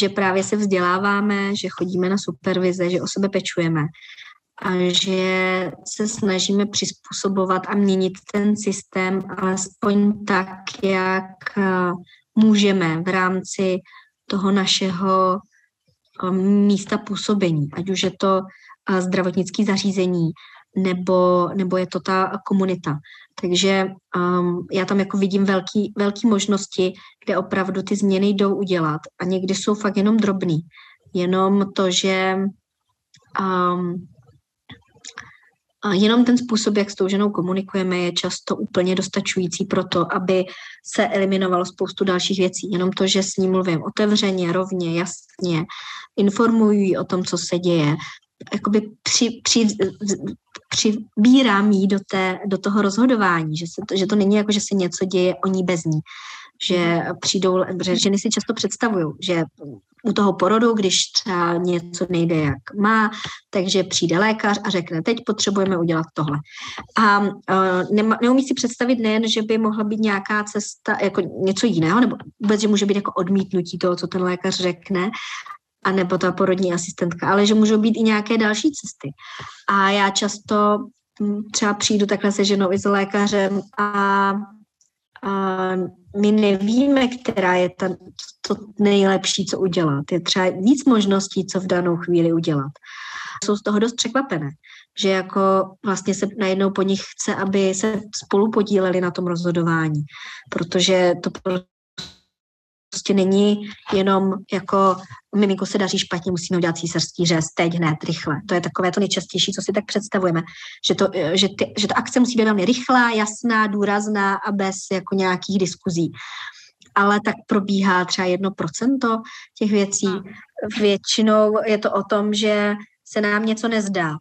že právě se vzděláváme, že chodíme na supervize, že o sebe pečujeme a že se snažíme přizpůsobovat a měnit ten systém alespoň tak, jak můžeme v rámci toho našeho místa působení, ať už je to zdravotnické zařízení, nebo, nebo je to ta komunita. Takže um, já tam jako vidím velký, velký možnosti, kde opravdu ty změny jdou udělat a někdy jsou fakt jenom drobný. Jenom to, že um, a jenom ten způsob, jak s tou ženou komunikujeme, je často úplně dostačující pro to, aby se eliminovalo spoustu dalších věcí. Jenom to, že s ním mluvím otevřeně, rovně, jasně, informují o tom, co se děje, jakoby při, při, přibírám jí do, té, do toho rozhodování, že, se to, že to není jako, že se něco děje o ní bez ní. Že přijdou, že ženy si často představují, že u toho porodu, když třeba něco nejde jak má, takže přijde lékař a řekne, teď potřebujeme udělat tohle. A uh, nema, neumí si představit nejen, že by mohla být nějaká cesta, jako něco jiného, nebo vůbec, že může být jako odmítnutí toho, co ten lékař řekne, a nebo ta porodní asistentka, ale že můžou být i nějaké další cesty. A já často hm, třeba přijdu takhle se ženou i s lékařem a, a my nevíme, která je ta, to nejlepší, co udělat. Je třeba víc možností, co v danou chvíli udělat. Jsou z toho dost překvapené, že jako vlastně se najednou po nich chce, aby se spolu podíleli na tom rozhodování, protože to prostě není jenom jako miminko se daří špatně, musíme udělat císařský řez teď hned, rychle. To je takové to nejčastější, co si tak představujeme. Že, to, že, ty, že ta akce musí být velmi rychlá, jasná, důrazná a bez jako nějakých diskuzí. Ale tak probíhá třeba jedno procento těch věcí. Většinou je to o tom, že se nám něco nezdá.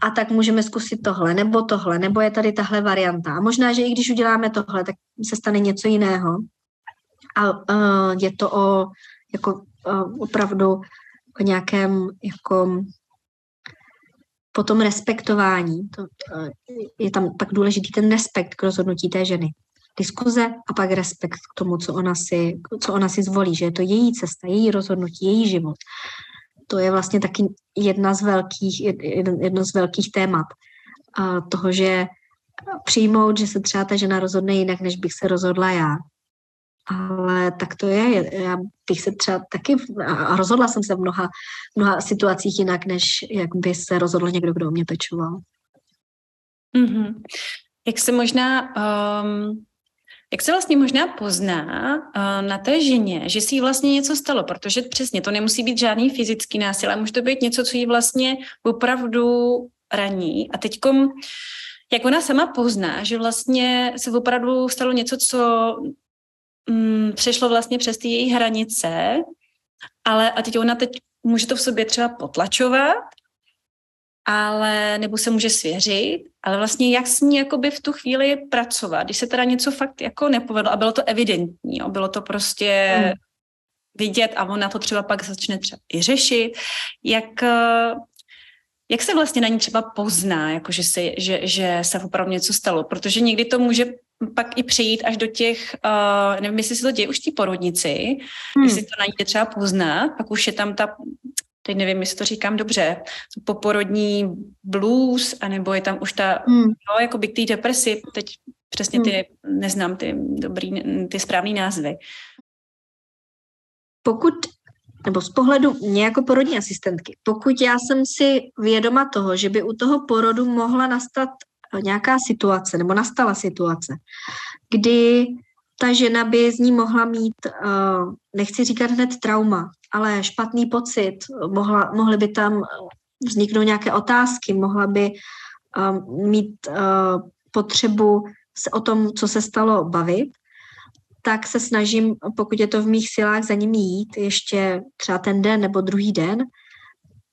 A tak můžeme zkusit tohle, nebo tohle, nebo je tady tahle varianta. A možná, že i když uděláme tohle, tak se stane něco jiného a uh, je to o jako uh, opravdu o nějakém jako potom respektování. To, uh, je tam pak důležitý ten respekt k rozhodnutí té ženy. Diskuze a pak respekt k tomu, co ona si, co ona si zvolí, že je to její cesta, její rozhodnutí, její život. To je vlastně taky jedna z velkých, jedno z velkých témat uh, toho, že přijmout, že se třeba ta žena rozhodne jinak, než bych se rozhodla já. Ale tak to je. Já bych se třeba taky, a rozhodla jsem se v mnoha, mnoha situacích jinak, než jak by se rozhodl někdo, kdo o mě pečoval. Mm-hmm. Jak se možná, um, jak se vlastně možná pozná uh, na té ženě, že si jí vlastně něco stalo, protože přesně to nemusí být žádný fyzický násilí, ale může to být něco, co jí vlastně opravdu raní. A teďkom, jak ona sama pozná, že vlastně se opravdu stalo něco, co mm, přešlo vlastně přes ty její hranice, ale a teď ona teď může to v sobě třeba potlačovat, ale nebo se může svěřit, ale vlastně jak s ní jakoby v tu chvíli pracovat, když se teda něco fakt jako nepovedlo a bylo to evidentní, jo, bylo to prostě hmm. vidět a ona to třeba pak začne třeba i řešit, jak, jak se vlastně na ní třeba pozná, jako že, se, že, že se opravdu něco stalo, protože někdy to může pak i přejít až do těch, uh, nevím, jestli se to děje už té porodnici, hmm. jestli to na ní třeba poznat, pak už je tam ta teď nevím, jestli to říkám dobře, poporodní blues, anebo je tam už ta, hmm. no, jako by ty depresi, teď přesně ty, hmm. neznám ty dobrý, ty správný názvy. Pokud, nebo z pohledu mě jako porodní asistentky, pokud já jsem si vědoma toho, že by u toho porodu mohla nastat nějaká situace, nebo nastala situace, kdy ta žena by z ní mohla mít, uh, nechci říkat hned trauma, ale špatný pocit, mohla, mohly by tam vzniknout nějaké otázky, mohla by uh, mít uh, potřebu se o tom, co se stalo, bavit, tak se snažím, pokud je to v mých silách, za nimi jít ještě třeba ten den nebo druhý den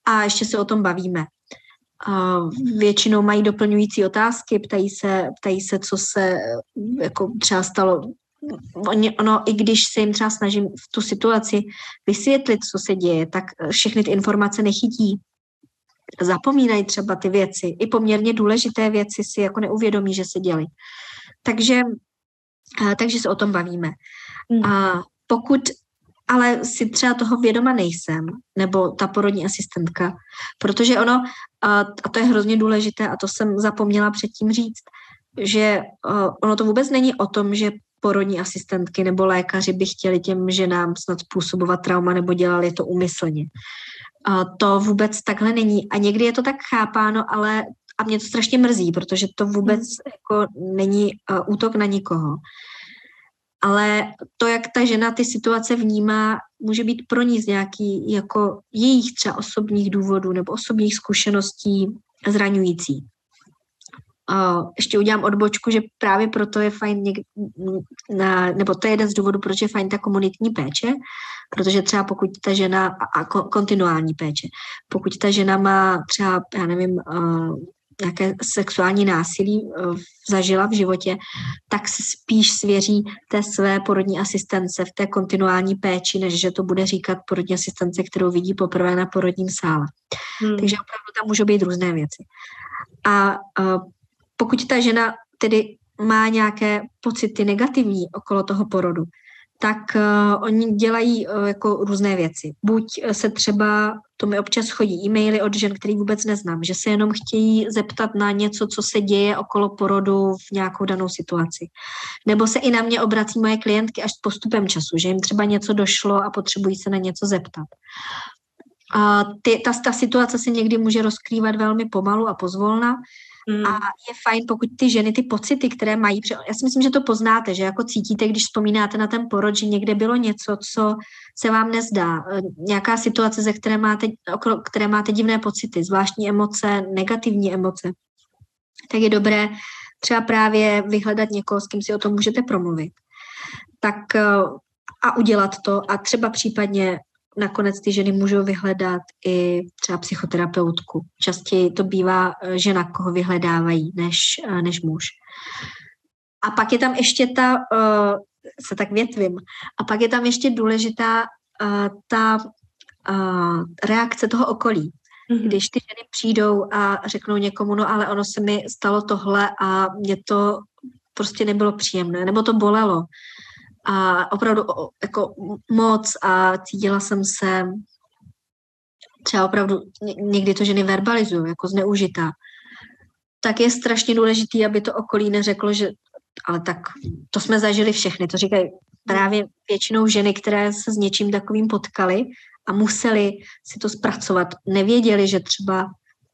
a ještě se o tom bavíme. Uh, většinou mají doplňující otázky, ptají se, ptají se, co se jako třeba stalo oni, ono, i když se jim třeba snažím v tu situaci vysvětlit, co se děje, tak všechny ty informace nechytí. Zapomínají třeba ty věci. I poměrně důležité věci si jako neuvědomí, že se děly. Takže, takže se o tom bavíme. Hmm. A pokud ale si třeba toho vědoma nejsem, nebo ta porodní asistentka, protože ono, a to je hrozně důležité, a to jsem zapomněla předtím říct, že ono to vůbec není o tom, že porodní asistentky nebo lékaři by chtěli těm ženám snad způsobovat trauma nebo dělali to umyslně. A to vůbec takhle není. A někdy je to tak chápáno, ale a mě to strašně mrzí, protože to vůbec hmm. jako není útok na nikoho. Ale to, jak ta žena ty situace vnímá, může být pro ní z nějaký jako jejich třeba osobních důvodů nebo osobních zkušeností zraňující. Uh, ještě udělám odbočku, že právě proto je fajn, něk, na, nebo to je jeden z důvodů, proč je fajn ta komunitní péče, protože třeba pokud ta žena, a, a kontinuální péče, pokud ta žena má třeba, já nevím, nějaké sexuální násilí uh, zažila v životě, tak se spíš svěří té své porodní asistence v té kontinuální péči, než že to bude říkat porodní asistence, kterou vidí poprvé na porodním sále. Hmm. Takže opravdu tam můžou být různé věci. A uh, pokud ta žena tedy má nějaké pocity negativní okolo toho porodu, tak uh, oni dělají uh, jako různé věci. Buď se třeba, to mi občas chodí e-maily od žen, který vůbec neznám, že se jenom chtějí zeptat na něco, co se děje okolo porodu v nějakou danou situaci. Nebo se i na mě obrací moje klientky až s postupem času, že jim třeba něco došlo a potřebují se na něco zeptat. A ty, ta, ta situace se někdy může rozkrývat velmi pomalu a pozvolna, Mm. A je fajn, pokud ty ženy ty pocity, které mají, já si myslím, že to poznáte, že jako cítíte, když vzpomínáte na ten porod, že někde bylo něco, co se vám nezdá, e, nějaká situace, ze které máte, které máte divné pocity, zvláštní emoce, negativní emoce, tak je dobré třeba právě vyhledat někoho, s kým si o tom můžete promluvit. Tak e, a udělat to a třeba případně nakonec ty ženy můžou vyhledat i třeba psychoterapeutku. Častěji to bývá eh, žena, koho vyhledávají, než, eh, než muž. A pak je tam ještě ta, uh, se tak větvím, a pak je tam ještě důležitá ta reakce toho okolí. Mm-hmm. Když ty ženy přijdou a řeknou někomu, no ale ono se mi stalo tohle a mě to prostě nebylo příjemné, nebo to bolelo, a opravdu jako moc a cítila jsem se třeba opravdu, někdy to ženy verbalizují, jako zneužitá. tak je strašně důležitý, aby to okolí neřeklo, že ale tak to jsme zažili všechny, to říkají právě většinou ženy, které se s něčím takovým potkaly a museli si to zpracovat. Nevěděli, že třeba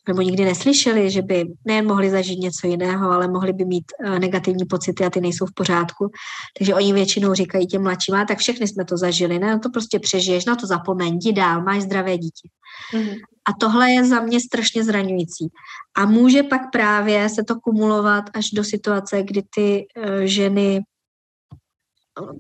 nebo nikdy neslyšeli, že by nejen mohli zažít něco jiného, ale mohli by mít uh, negativní pocity a ty nejsou v pořádku. Takže oni většinou říkají těm mladším, a tak všechny jsme to zažili, ne? No to prostě přežiješ, na to zapomeň, jdi dál, máš zdravé dítě. Mm-hmm. A tohle je za mě strašně zraňující. A může pak právě se to kumulovat až do situace, kdy ty uh, ženy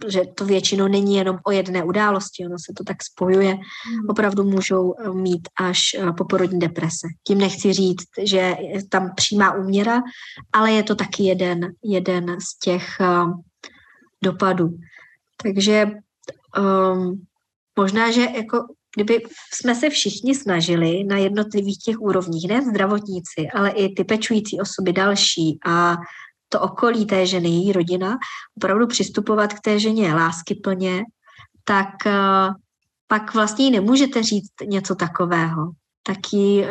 že to většinou není jenom o jedné události, ono se to tak spojuje, hmm. opravdu můžou eh, mít až eh, poporodní deprese. Tím nechci říct, že je tam přímá úměra, ale je to taky jeden, jeden z těch uh, dopadů. Takže um, možná, že jako kdyby jsme se všichni snažili na jednotlivých těch úrovních, ne zdravotníci, ale i ty pečující osoby další a to okolí té ženy, její rodina, opravdu přistupovat k té ženě láskyplně, tak eh, pak vlastně nemůžete říct něco takového. Tak jí eh,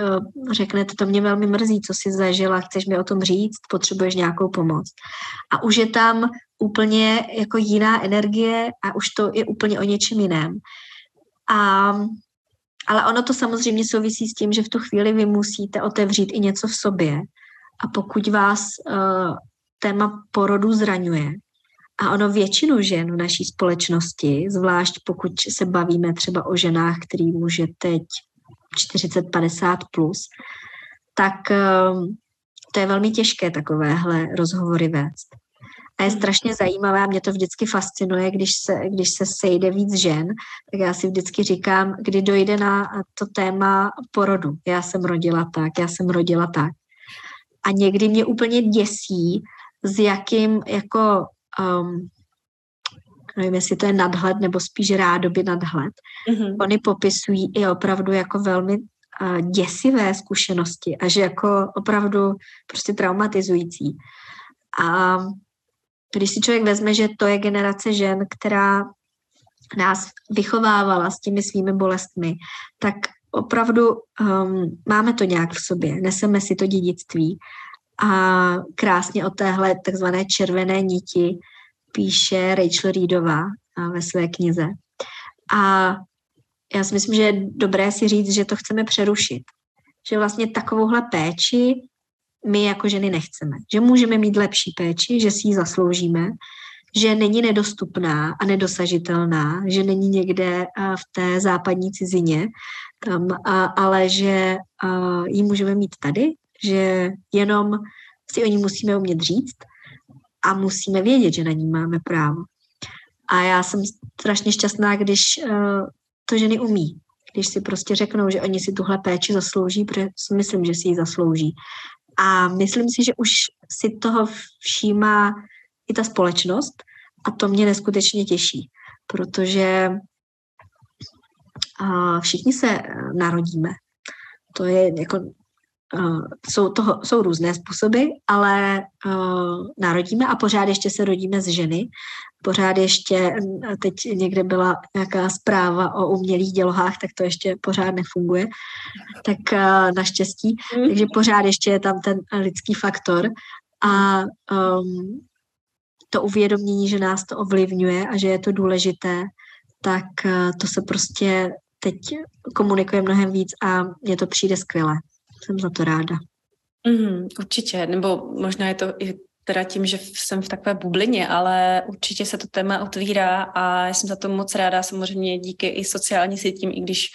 řeknete, to mě velmi mrzí, co jsi zažila, chceš mi o tom říct, potřebuješ nějakou pomoc. A už je tam úplně jako jiná energie a už to je úplně o něčem jiném. A, ale ono to samozřejmě souvisí s tím, že v tu chvíli vy musíte otevřít i něco v sobě. A pokud vás uh, téma porodu zraňuje. A ono většinu žen v naší společnosti, zvlášť pokud se bavíme třeba o ženách, který může teď 40-50 plus, tak ehm, to je velmi těžké takovéhle rozhovory vést. A je strašně zajímavé, a mě to vždycky fascinuje, když se, když se sejde víc žen, tak já si vždycky říkám, kdy dojde na to téma porodu. Já jsem rodila tak, já jsem rodila tak. A někdy mě úplně děsí, s jakým jako um, nevím, jestli to je nadhled nebo spíš rádoby nadhled. Mm-hmm. Oni popisují i opravdu jako velmi uh, děsivé zkušenosti a že jako opravdu prostě traumatizující. A když si člověk vezme, že to je generace žen, která nás vychovávala s těmi svými bolestmi, tak opravdu um, máme to nějak v sobě, neseme si to dědictví a krásně o téhle takzvané červené niti píše Rachel Reedová ve své knize. A já si myslím, že je dobré si říct, že to chceme přerušit. Že vlastně takovouhle péči my jako ženy nechceme. Že můžeme mít lepší péči, že si ji zasloužíme, že není nedostupná a nedosažitelná, že není někde v té západní cizině, tam, ale že a, ji můžeme mít tady že jenom si o ní musíme umět říct a musíme vědět, že na ní máme právo. A já jsem strašně šťastná, když uh, to ženy umí. Když si prostě řeknou, že oni si tuhle péči zaslouží, protože myslím, že si ji zaslouží. A myslím si, že už si toho všímá i ta společnost a to mě neskutečně těší, protože uh, všichni se narodíme. To je jako Uh, jsou, toho, jsou různé způsoby, ale uh, narodíme a pořád ještě se rodíme z ženy. Pořád ještě, teď někde byla nějaká zpráva o umělých dělohách, tak to ještě pořád nefunguje, tak uh, naštěstí. Mm. Takže pořád ještě je tam ten lidský faktor a um, to uvědomění, že nás to ovlivňuje a že je to důležité, tak uh, to se prostě teď komunikuje mnohem víc a mně to přijde skvěle jsem za to ráda. Mm, určitě, nebo možná je to i teda tím, že jsem v takové bublině, ale určitě se to téma otvírá a jsem za to moc ráda, samozřejmě díky i sociální sítím, i když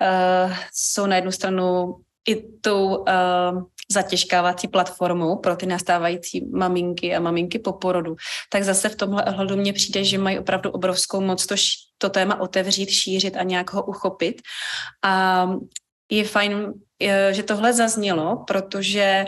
uh, jsou na jednu stranu i tou uh, zatěžkávací platformou pro ty nastávající maminky a maminky po porodu, tak zase v tomhle ohledu mně přijde, že mají opravdu obrovskou moc to, to téma otevřít, šířit a nějak ho uchopit. A je fajn, že tohle zaznělo, protože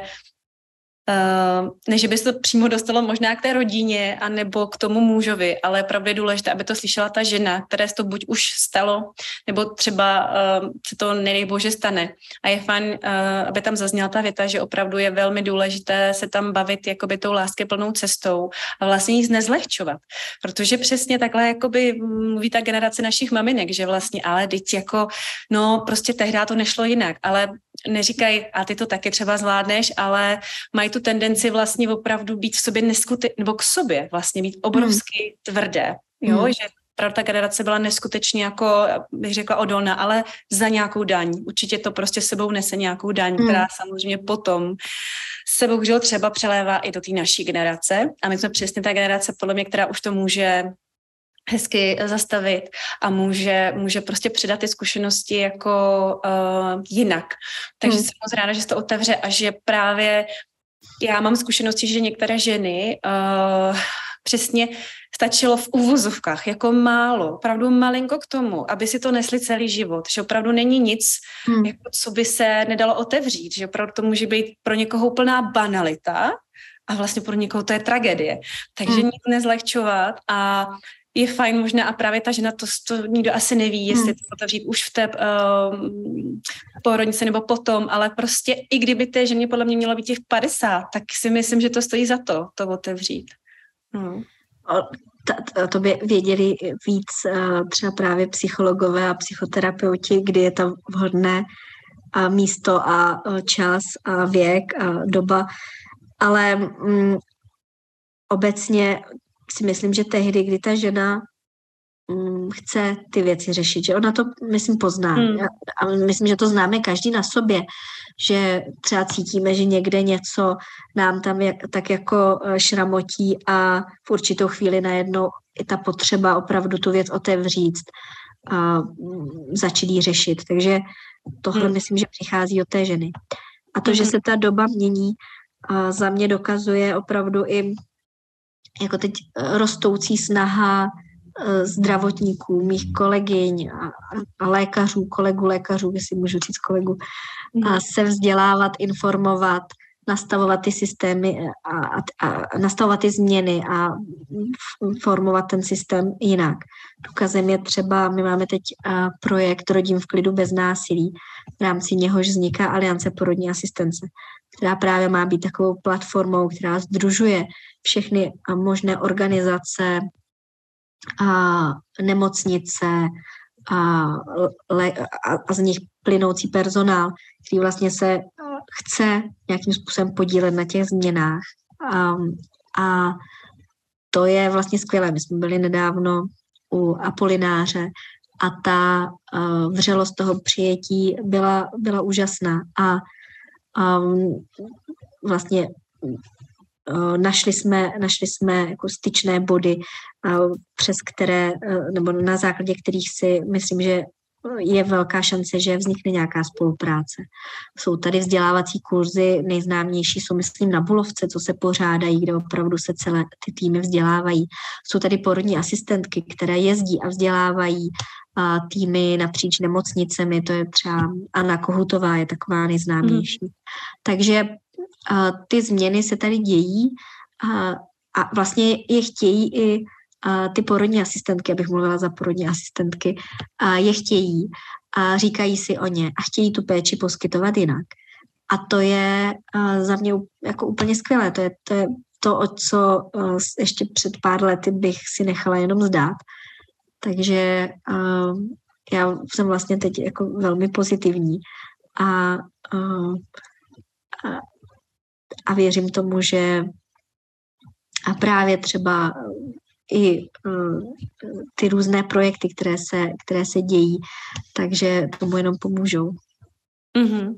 Uh, ne, že by se to přímo dostalo možná k té rodině a nebo k tomu mužovi, ale pravda je důležité, aby to slyšela ta žena, které se to buď už stalo, nebo třeba uh, se to nedej bože stane. A je fajn, uh, aby tam zazněla ta věta, že opravdu je velmi důležité se tam bavit jakoby tou lásky plnou cestou a vlastně nic nezlehčovat. Protože přesně takhle jakoby mluví ta generace našich maminek, že vlastně, ale teď jako, no prostě tehdy to nešlo jinak, ale neříkají, a ty to taky třeba zvládneš, ale mají tu tendenci vlastně opravdu být v sobě neskute, nebo k sobě vlastně být obrovsky hmm. tvrdé, jo, hmm. že opravdu ta generace byla neskutečně jako, bych řekla, odolná, ale za nějakou daň. Určitě to prostě sebou nese nějakou daň, hmm. která samozřejmě potom se bohužel třeba přelévá i do té naší generace. A my jsme přesně ta generace, podle mě, která už to může hezky zastavit a může, může prostě předat ty zkušenosti jako uh, jinak. Takže hmm. jsem moc ráda, že se to otevře a že právě já mám zkušenosti, že některé ženy uh, přesně stačilo v uvozovkách jako málo, opravdu malinko k tomu, aby si to nesli celý život, že opravdu není nic, hmm. jako, co by se nedalo otevřít, že opravdu to může být pro někoho úplná banalita a vlastně pro někoho to je tragédie. Takže hmm. nic nezlehčovat a je fajn možná a právě ta žena, to, to nikdo asi neví, jestli hmm. to otevřít už v té uh, porodnici nebo potom, ale prostě i kdyby té ženě podle mě mělo být těch 50, tak si myslím, že to stojí za to, to otevřít. Hmm. To by věděli víc uh, třeba právě psychologové a psychoterapeuti, kdy je tam vhodné a místo a čas a věk a doba, ale um, obecně si myslím, že tehdy, kdy ta žena mm, chce ty věci řešit, že ona to, myslím, pozná. Hmm. A myslím, že to známe každý na sobě, že třeba cítíme, že někde něco nám tam jak, tak jako eh, šramotí a v určitou chvíli najednou i ta potřeba opravdu tu věc otevřít a mm, začít ji řešit. Takže tohle hmm. myslím, že přichází od té ženy. A to, hmm. že se ta doba mění, za mě dokazuje opravdu i jako teď eh, rostoucí snaha eh, zdravotníků, mých kolegyň a, a lékařů, kolegů lékařů, jestli můžu říct kolegu, a mhm. se vzdělávat, informovat, nastavovat ty systémy a, a, a nastavovat ty změny a formovat ten systém jinak. Důkazem je třeba, my máme teď projekt Rodím v klidu bez násilí, v rámci něhož vzniká Aliance porodní asistence, která právě má být takovou platformou, která združuje všechny možné organizace, a nemocnice a, a, a z nich plynoucí personál, který vlastně se chce nějakým způsobem podílet na těch změnách. A, a to je vlastně skvělé. My jsme byli nedávno u Apolináře a ta uh, vřelost toho přijetí byla, byla úžasná. A um, vlastně našli jsme, našli jsme jako styčné body, přes které, uh, nebo na základě kterých si myslím, že je velká šance, že vznikne nějaká spolupráce. Jsou tady vzdělávací kurzy, nejznámější jsou, myslím, na Bulovce, co se pořádají, kde opravdu se celé ty týmy vzdělávají. Jsou tady porodní asistentky, které jezdí a vzdělávají a týmy napříč nemocnicemi, to je třeba Anna Kohutová, je taková nejznámější. Hmm. Takže ty změny se tady dějí a, vlastně je chtějí i ty porodní asistentky, abych mluvila za porodní asistentky, je chtějí a říkají si o ně a chtějí tu péči poskytovat jinak. A to je za mě jako úplně skvělé. To je to, je to o co ještě před pár lety bych si nechala jenom zdát. Takže já jsem vlastně teď jako velmi pozitivní a, a, a věřím tomu, že a právě třeba i uh, ty různé projekty, které se, které se dějí, takže tomu jenom pomůžou. Mm-hmm.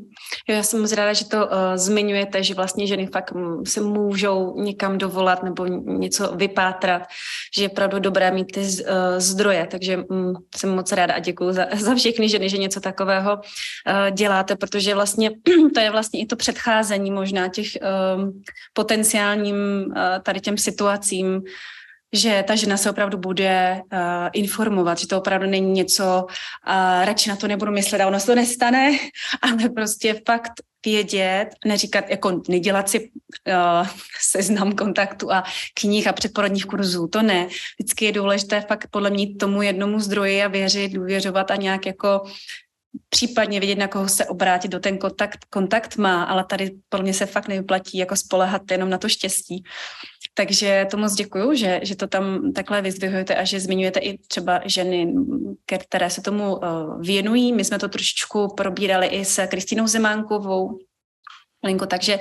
Já jsem moc ráda, že to uh, zmiňujete, že vlastně ženy fakt se můžou někam dovolat nebo něco vypátrat, že je opravdu dobré mít ty uh, zdroje, takže um, jsem moc ráda a děkuji za, za všechny ženy, že něco takového uh, děláte, protože vlastně to je vlastně i to předcházení možná těch uh, potenciálním uh, tady těm situacím, že ta žena se opravdu bude uh, informovat, že to opravdu není něco, uh, radši na to nebudu myslet a ono se to nestane, ale prostě fakt vědět, neříkat, jako nedělat si uh, seznam kontaktu a knih a předporodních kurzů, to ne. Vždycky je důležité fakt podle mě tomu jednomu zdroji a věřit, důvěřovat a nějak jako případně vědět, na koho se obrátit, do ten kontakt, kontakt má, ale tady podle mě se fakt nevyplatí jako spolehat jenom na to štěstí. Takže to moc děkuju, že, že to tam takhle vyzdvihujete a že zmiňujete i třeba ženy, které se tomu uh, věnují. My jsme to trošičku probírali i s Kristýnou Zemánkovou, Linko, takže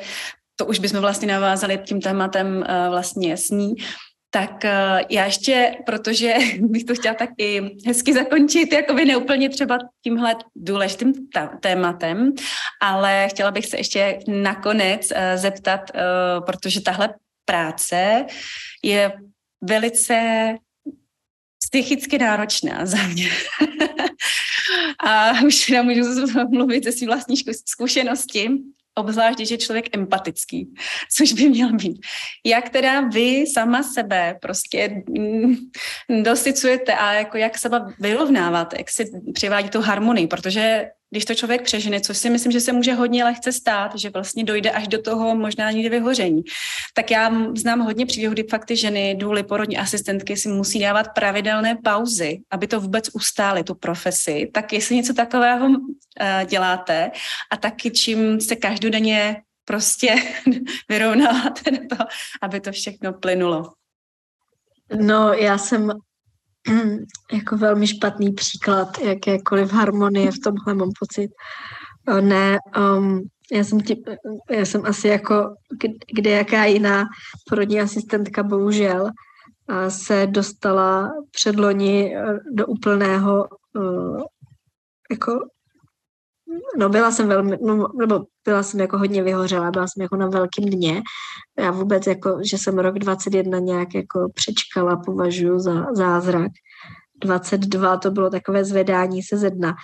to už bychom vlastně navázali tím tématem uh, vlastně s ní. Tak uh, já ještě, protože bych to chtěla tak i hezky zakončit, jako by neúplně třeba tímhle důležitým tématem, ale chtěla bych se ještě nakonec zeptat, protože tahle práce je velice psychicky náročná za mě. a už teda můžu mluvit ze své vlastní zkušenosti, obzvlášť, když je člověk empatický, což by měl být. Jak teda vy sama sebe prostě mm, dosycujete a jako jak sebe vyrovnáváte, jak si přivádí tu harmonii, protože když to člověk přežene, což si myslím, že se může hodně lehce stát, že vlastně dojde až do toho možná někdy vyhoření. Tak já znám hodně příběhů, kdy fakt ty ženy, důly, porodní asistentky si musí dávat pravidelné pauzy, aby to vůbec ustály, tu profesi. Tak jestli něco takového uh, děláte a taky čím se každodenně prostě vyrovnáváte na to, aby to všechno plynulo. No, já jsem jako velmi špatný příklad jakékoliv harmonie v tomhle mám pocit. Ne, um, já jsem, tě, já jsem asi jako kde jaká jiná porodní asistentka bohužel se dostala předloni eh, do úplného uh, jako no byla jsem velmi, no, nebo byla jsem jako hodně vyhořela, byla jsem jako na velkém dně. Já vůbec jako, že jsem rok 21 nějak jako přečkala, považuji za zázrak. 22 to bylo takové zvedání se ze dna.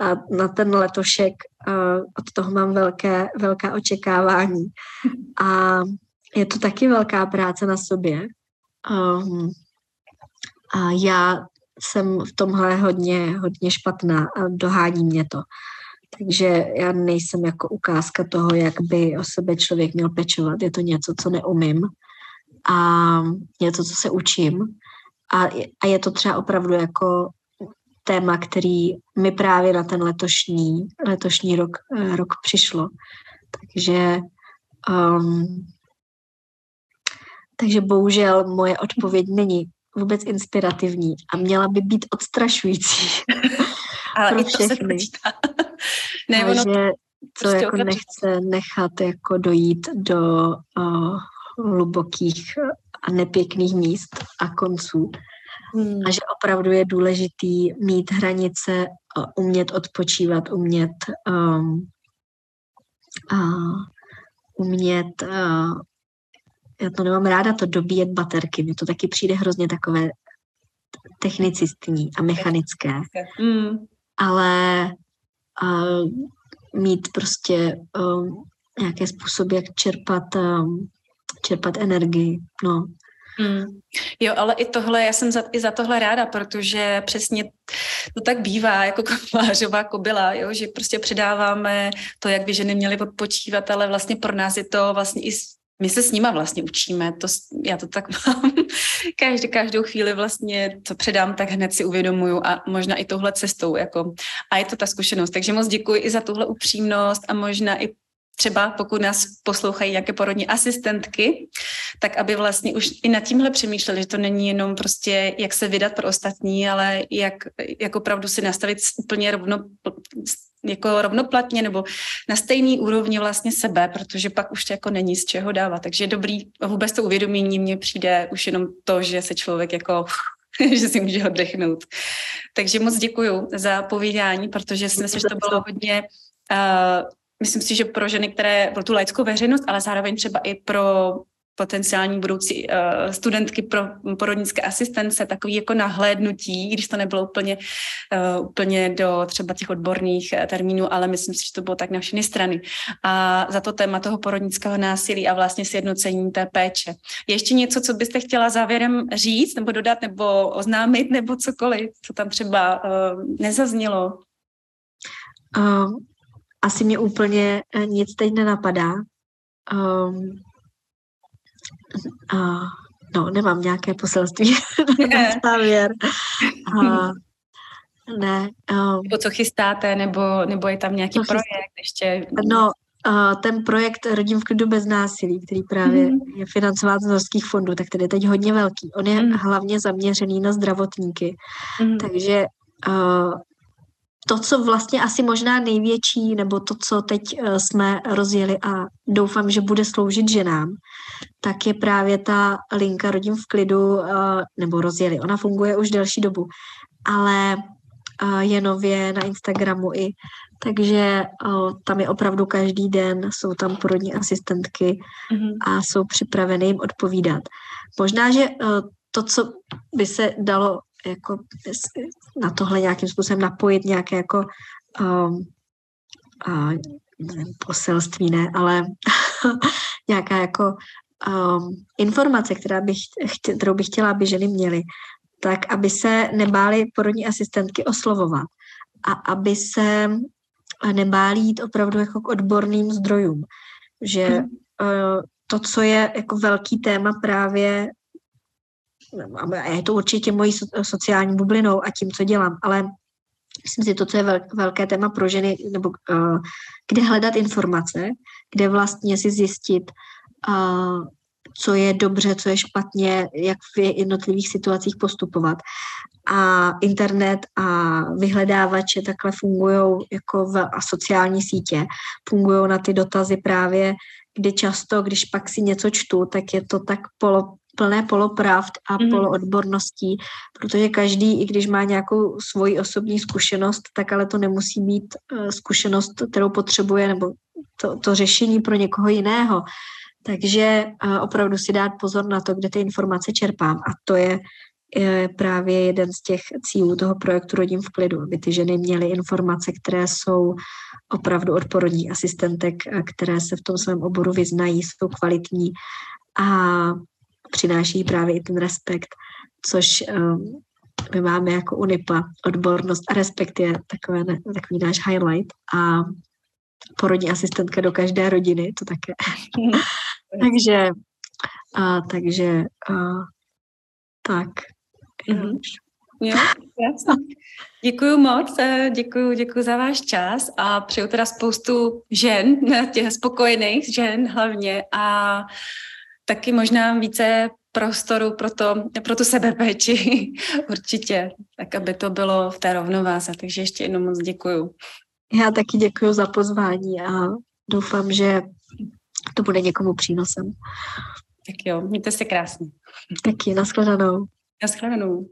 A na ten letošek uh, od toho mám velké, velká očekávání. A je to taky velká práce na sobě. Um, a já jsem v tomhle hodně, hodně špatná a dohání mě to. Takže já nejsem jako ukázka toho, jak by o sebe člověk měl pečovat. Je to něco, co neumím a něco, co se učím. A, a je to třeba opravdu jako téma, který mi právě na ten letošní, letošní rok, eh, rok přišlo. Takže um, takže bohužel moje odpověď není vůbec inspirativní a měla by být odstrašující. Ale pro i to všechny. se počítá. ne, ono že co prostě jako nechce nechat jako dojít do uh, hlubokých a nepěkných míst a konců. Hmm. A že opravdu je důležitý mít hranice, umět odpočívat, umět um, uh, umět uh, já to nemám ráda, to dobíjet baterky. Mně to taky přijde hrozně takové technicistní a mechanické. Mm ale a mít prostě um, nějaké způsoby, jak čerpat, um, čerpat energii. No. Hmm. Jo, ale i tohle, já jsem za, i za tohle ráda, protože přesně to tak bývá, jako kovářová kobila, jo, že prostě předáváme to, jak by ženy měly odpočívat, ale vlastně pro nás je to vlastně i my se s nima vlastně učíme, to, já to tak mám. Každý, každou chvíli vlastně, co předám, tak hned si uvědomuju a možná i touhle cestou. Jako, a je to ta zkušenost. Takže moc děkuji i za tuhle upřímnost a možná i třeba pokud nás poslouchají nějaké porodní asistentky, tak aby vlastně už i nad tímhle přemýšleli, že to není jenom prostě, jak se vydat pro ostatní, ale jak, jak opravdu si nastavit úplně rovno, jako rovnoplatně nebo na stejný úrovni vlastně sebe, protože pak už to jako není z čeho dávat. Takže dobrý, vůbec to uvědomění mně přijde už jenom to, že se člověk jako že si může oddechnout. Takže moc děkuji za povídání, protože si myslím, že to bylo hodně uh, myslím si, že pro ženy, které pro tu laickou veřejnost, ale zároveň třeba i pro potenciální budoucí uh, studentky pro porodnické asistence, takový jako nahlédnutí, když to nebylo úplně, uh, úplně do třeba těch odborných uh, termínů, ale myslím si, že to bylo tak na všechny strany. A za to téma toho porodnického násilí a vlastně sjednocení té péče. Je ještě něco, co byste chtěla závěrem říct, nebo dodat, nebo oznámit, nebo cokoliv, co tam třeba uh, nezaznělo? Um, asi mě úplně nic teď nenapadá. Um, a, no, nemám nějaké poselství na závěr. A, ne. Um, nebo co chystáte, nebo, nebo je tam nějaký projekt chystá... ještě? No, ten projekt Rodím v klidu bez násilí, který právě mm. je financován z norských fondů, tak ten je teď hodně velký. On je mm. hlavně zaměřený na zdravotníky, mm. takže uh, to, co vlastně asi možná největší, nebo to, co teď uh, jsme rozjeli a doufám, že bude sloužit ženám, tak je právě ta linka Rodím v klidu, uh, nebo rozjeli. Ona funguje už delší dobu, ale je nově na Instagramu i, takže tam je opravdu každý den, jsou tam porodní asistentky mm-hmm. a jsou připraveny jim odpovídat. Možná, že to, co by se dalo jako na tohle nějakým způsobem napojit, nějaké jako um, uh, nevím, poselství, ne, ale nějaká jako um, informace, která bych, kterou bych chtěla, aby ženy měly, tak aby se nebály porodní asistentky oslovovat a aby se nebáli jít opravdu jako k odborným zdrojům. Že hmm. to, co je jako velký téma právě, a je to určitě mojí sociální bublinou a tím, co dělám, ale myslím si, to, co je velké téma pro ženy, nebo uh, kde hledat informace, kde vlastně si zjistit, uh, co je dobře, co je špatně, jak v jednotlivých situacích postupovat. A internet a vyhledávače takhle fungují jako v, a sociální sítě, fungují na ty dotazy právě, kdy často, když pak si něco čtu, tak je to tak polo, plné polopravd a mm. poloodborností, protože každý, i když má nějakou svoji osobní zkušenost, tak ale to nemusí být uh, zkušenost, kterou potřebuje, nebo to, to řešení pro někoho jiného. Takže uh, opravdu si dát pozor na to, kde ty informace čerpám. A to je, je právě jeden z těch cílů toho projektu Rodím v klidu, aby ty ženy měly informace, které jsou opravdu od porodní asistentek, které se v tom svém oboru vyznají, jsou kvalitní a přináší právě i ten respekt, což um, my máme jako UNIPA, odbornost a respekt je takové, ne, takový náš highlight a porodní asistentka do každé rodiny, to také. takže, a, takže a, tak. Mm-hmm. Jo, jasně. Děkuji moc, eh, děkuji, děkuji za váš čas a přeju teda spoustu žen, těch spokojených žen hlavně a taky možná více prostoru pro, to, pro tu sebepéči určitě, tak aby to bylo v té rovnováze. Takže ještě jednou moc děkuju. Já taky děkuji za pozvání a doufám, že to bude někomu přínosem. Tak jo, mějte se krásně. Taky, nashledanou. Nashledanou.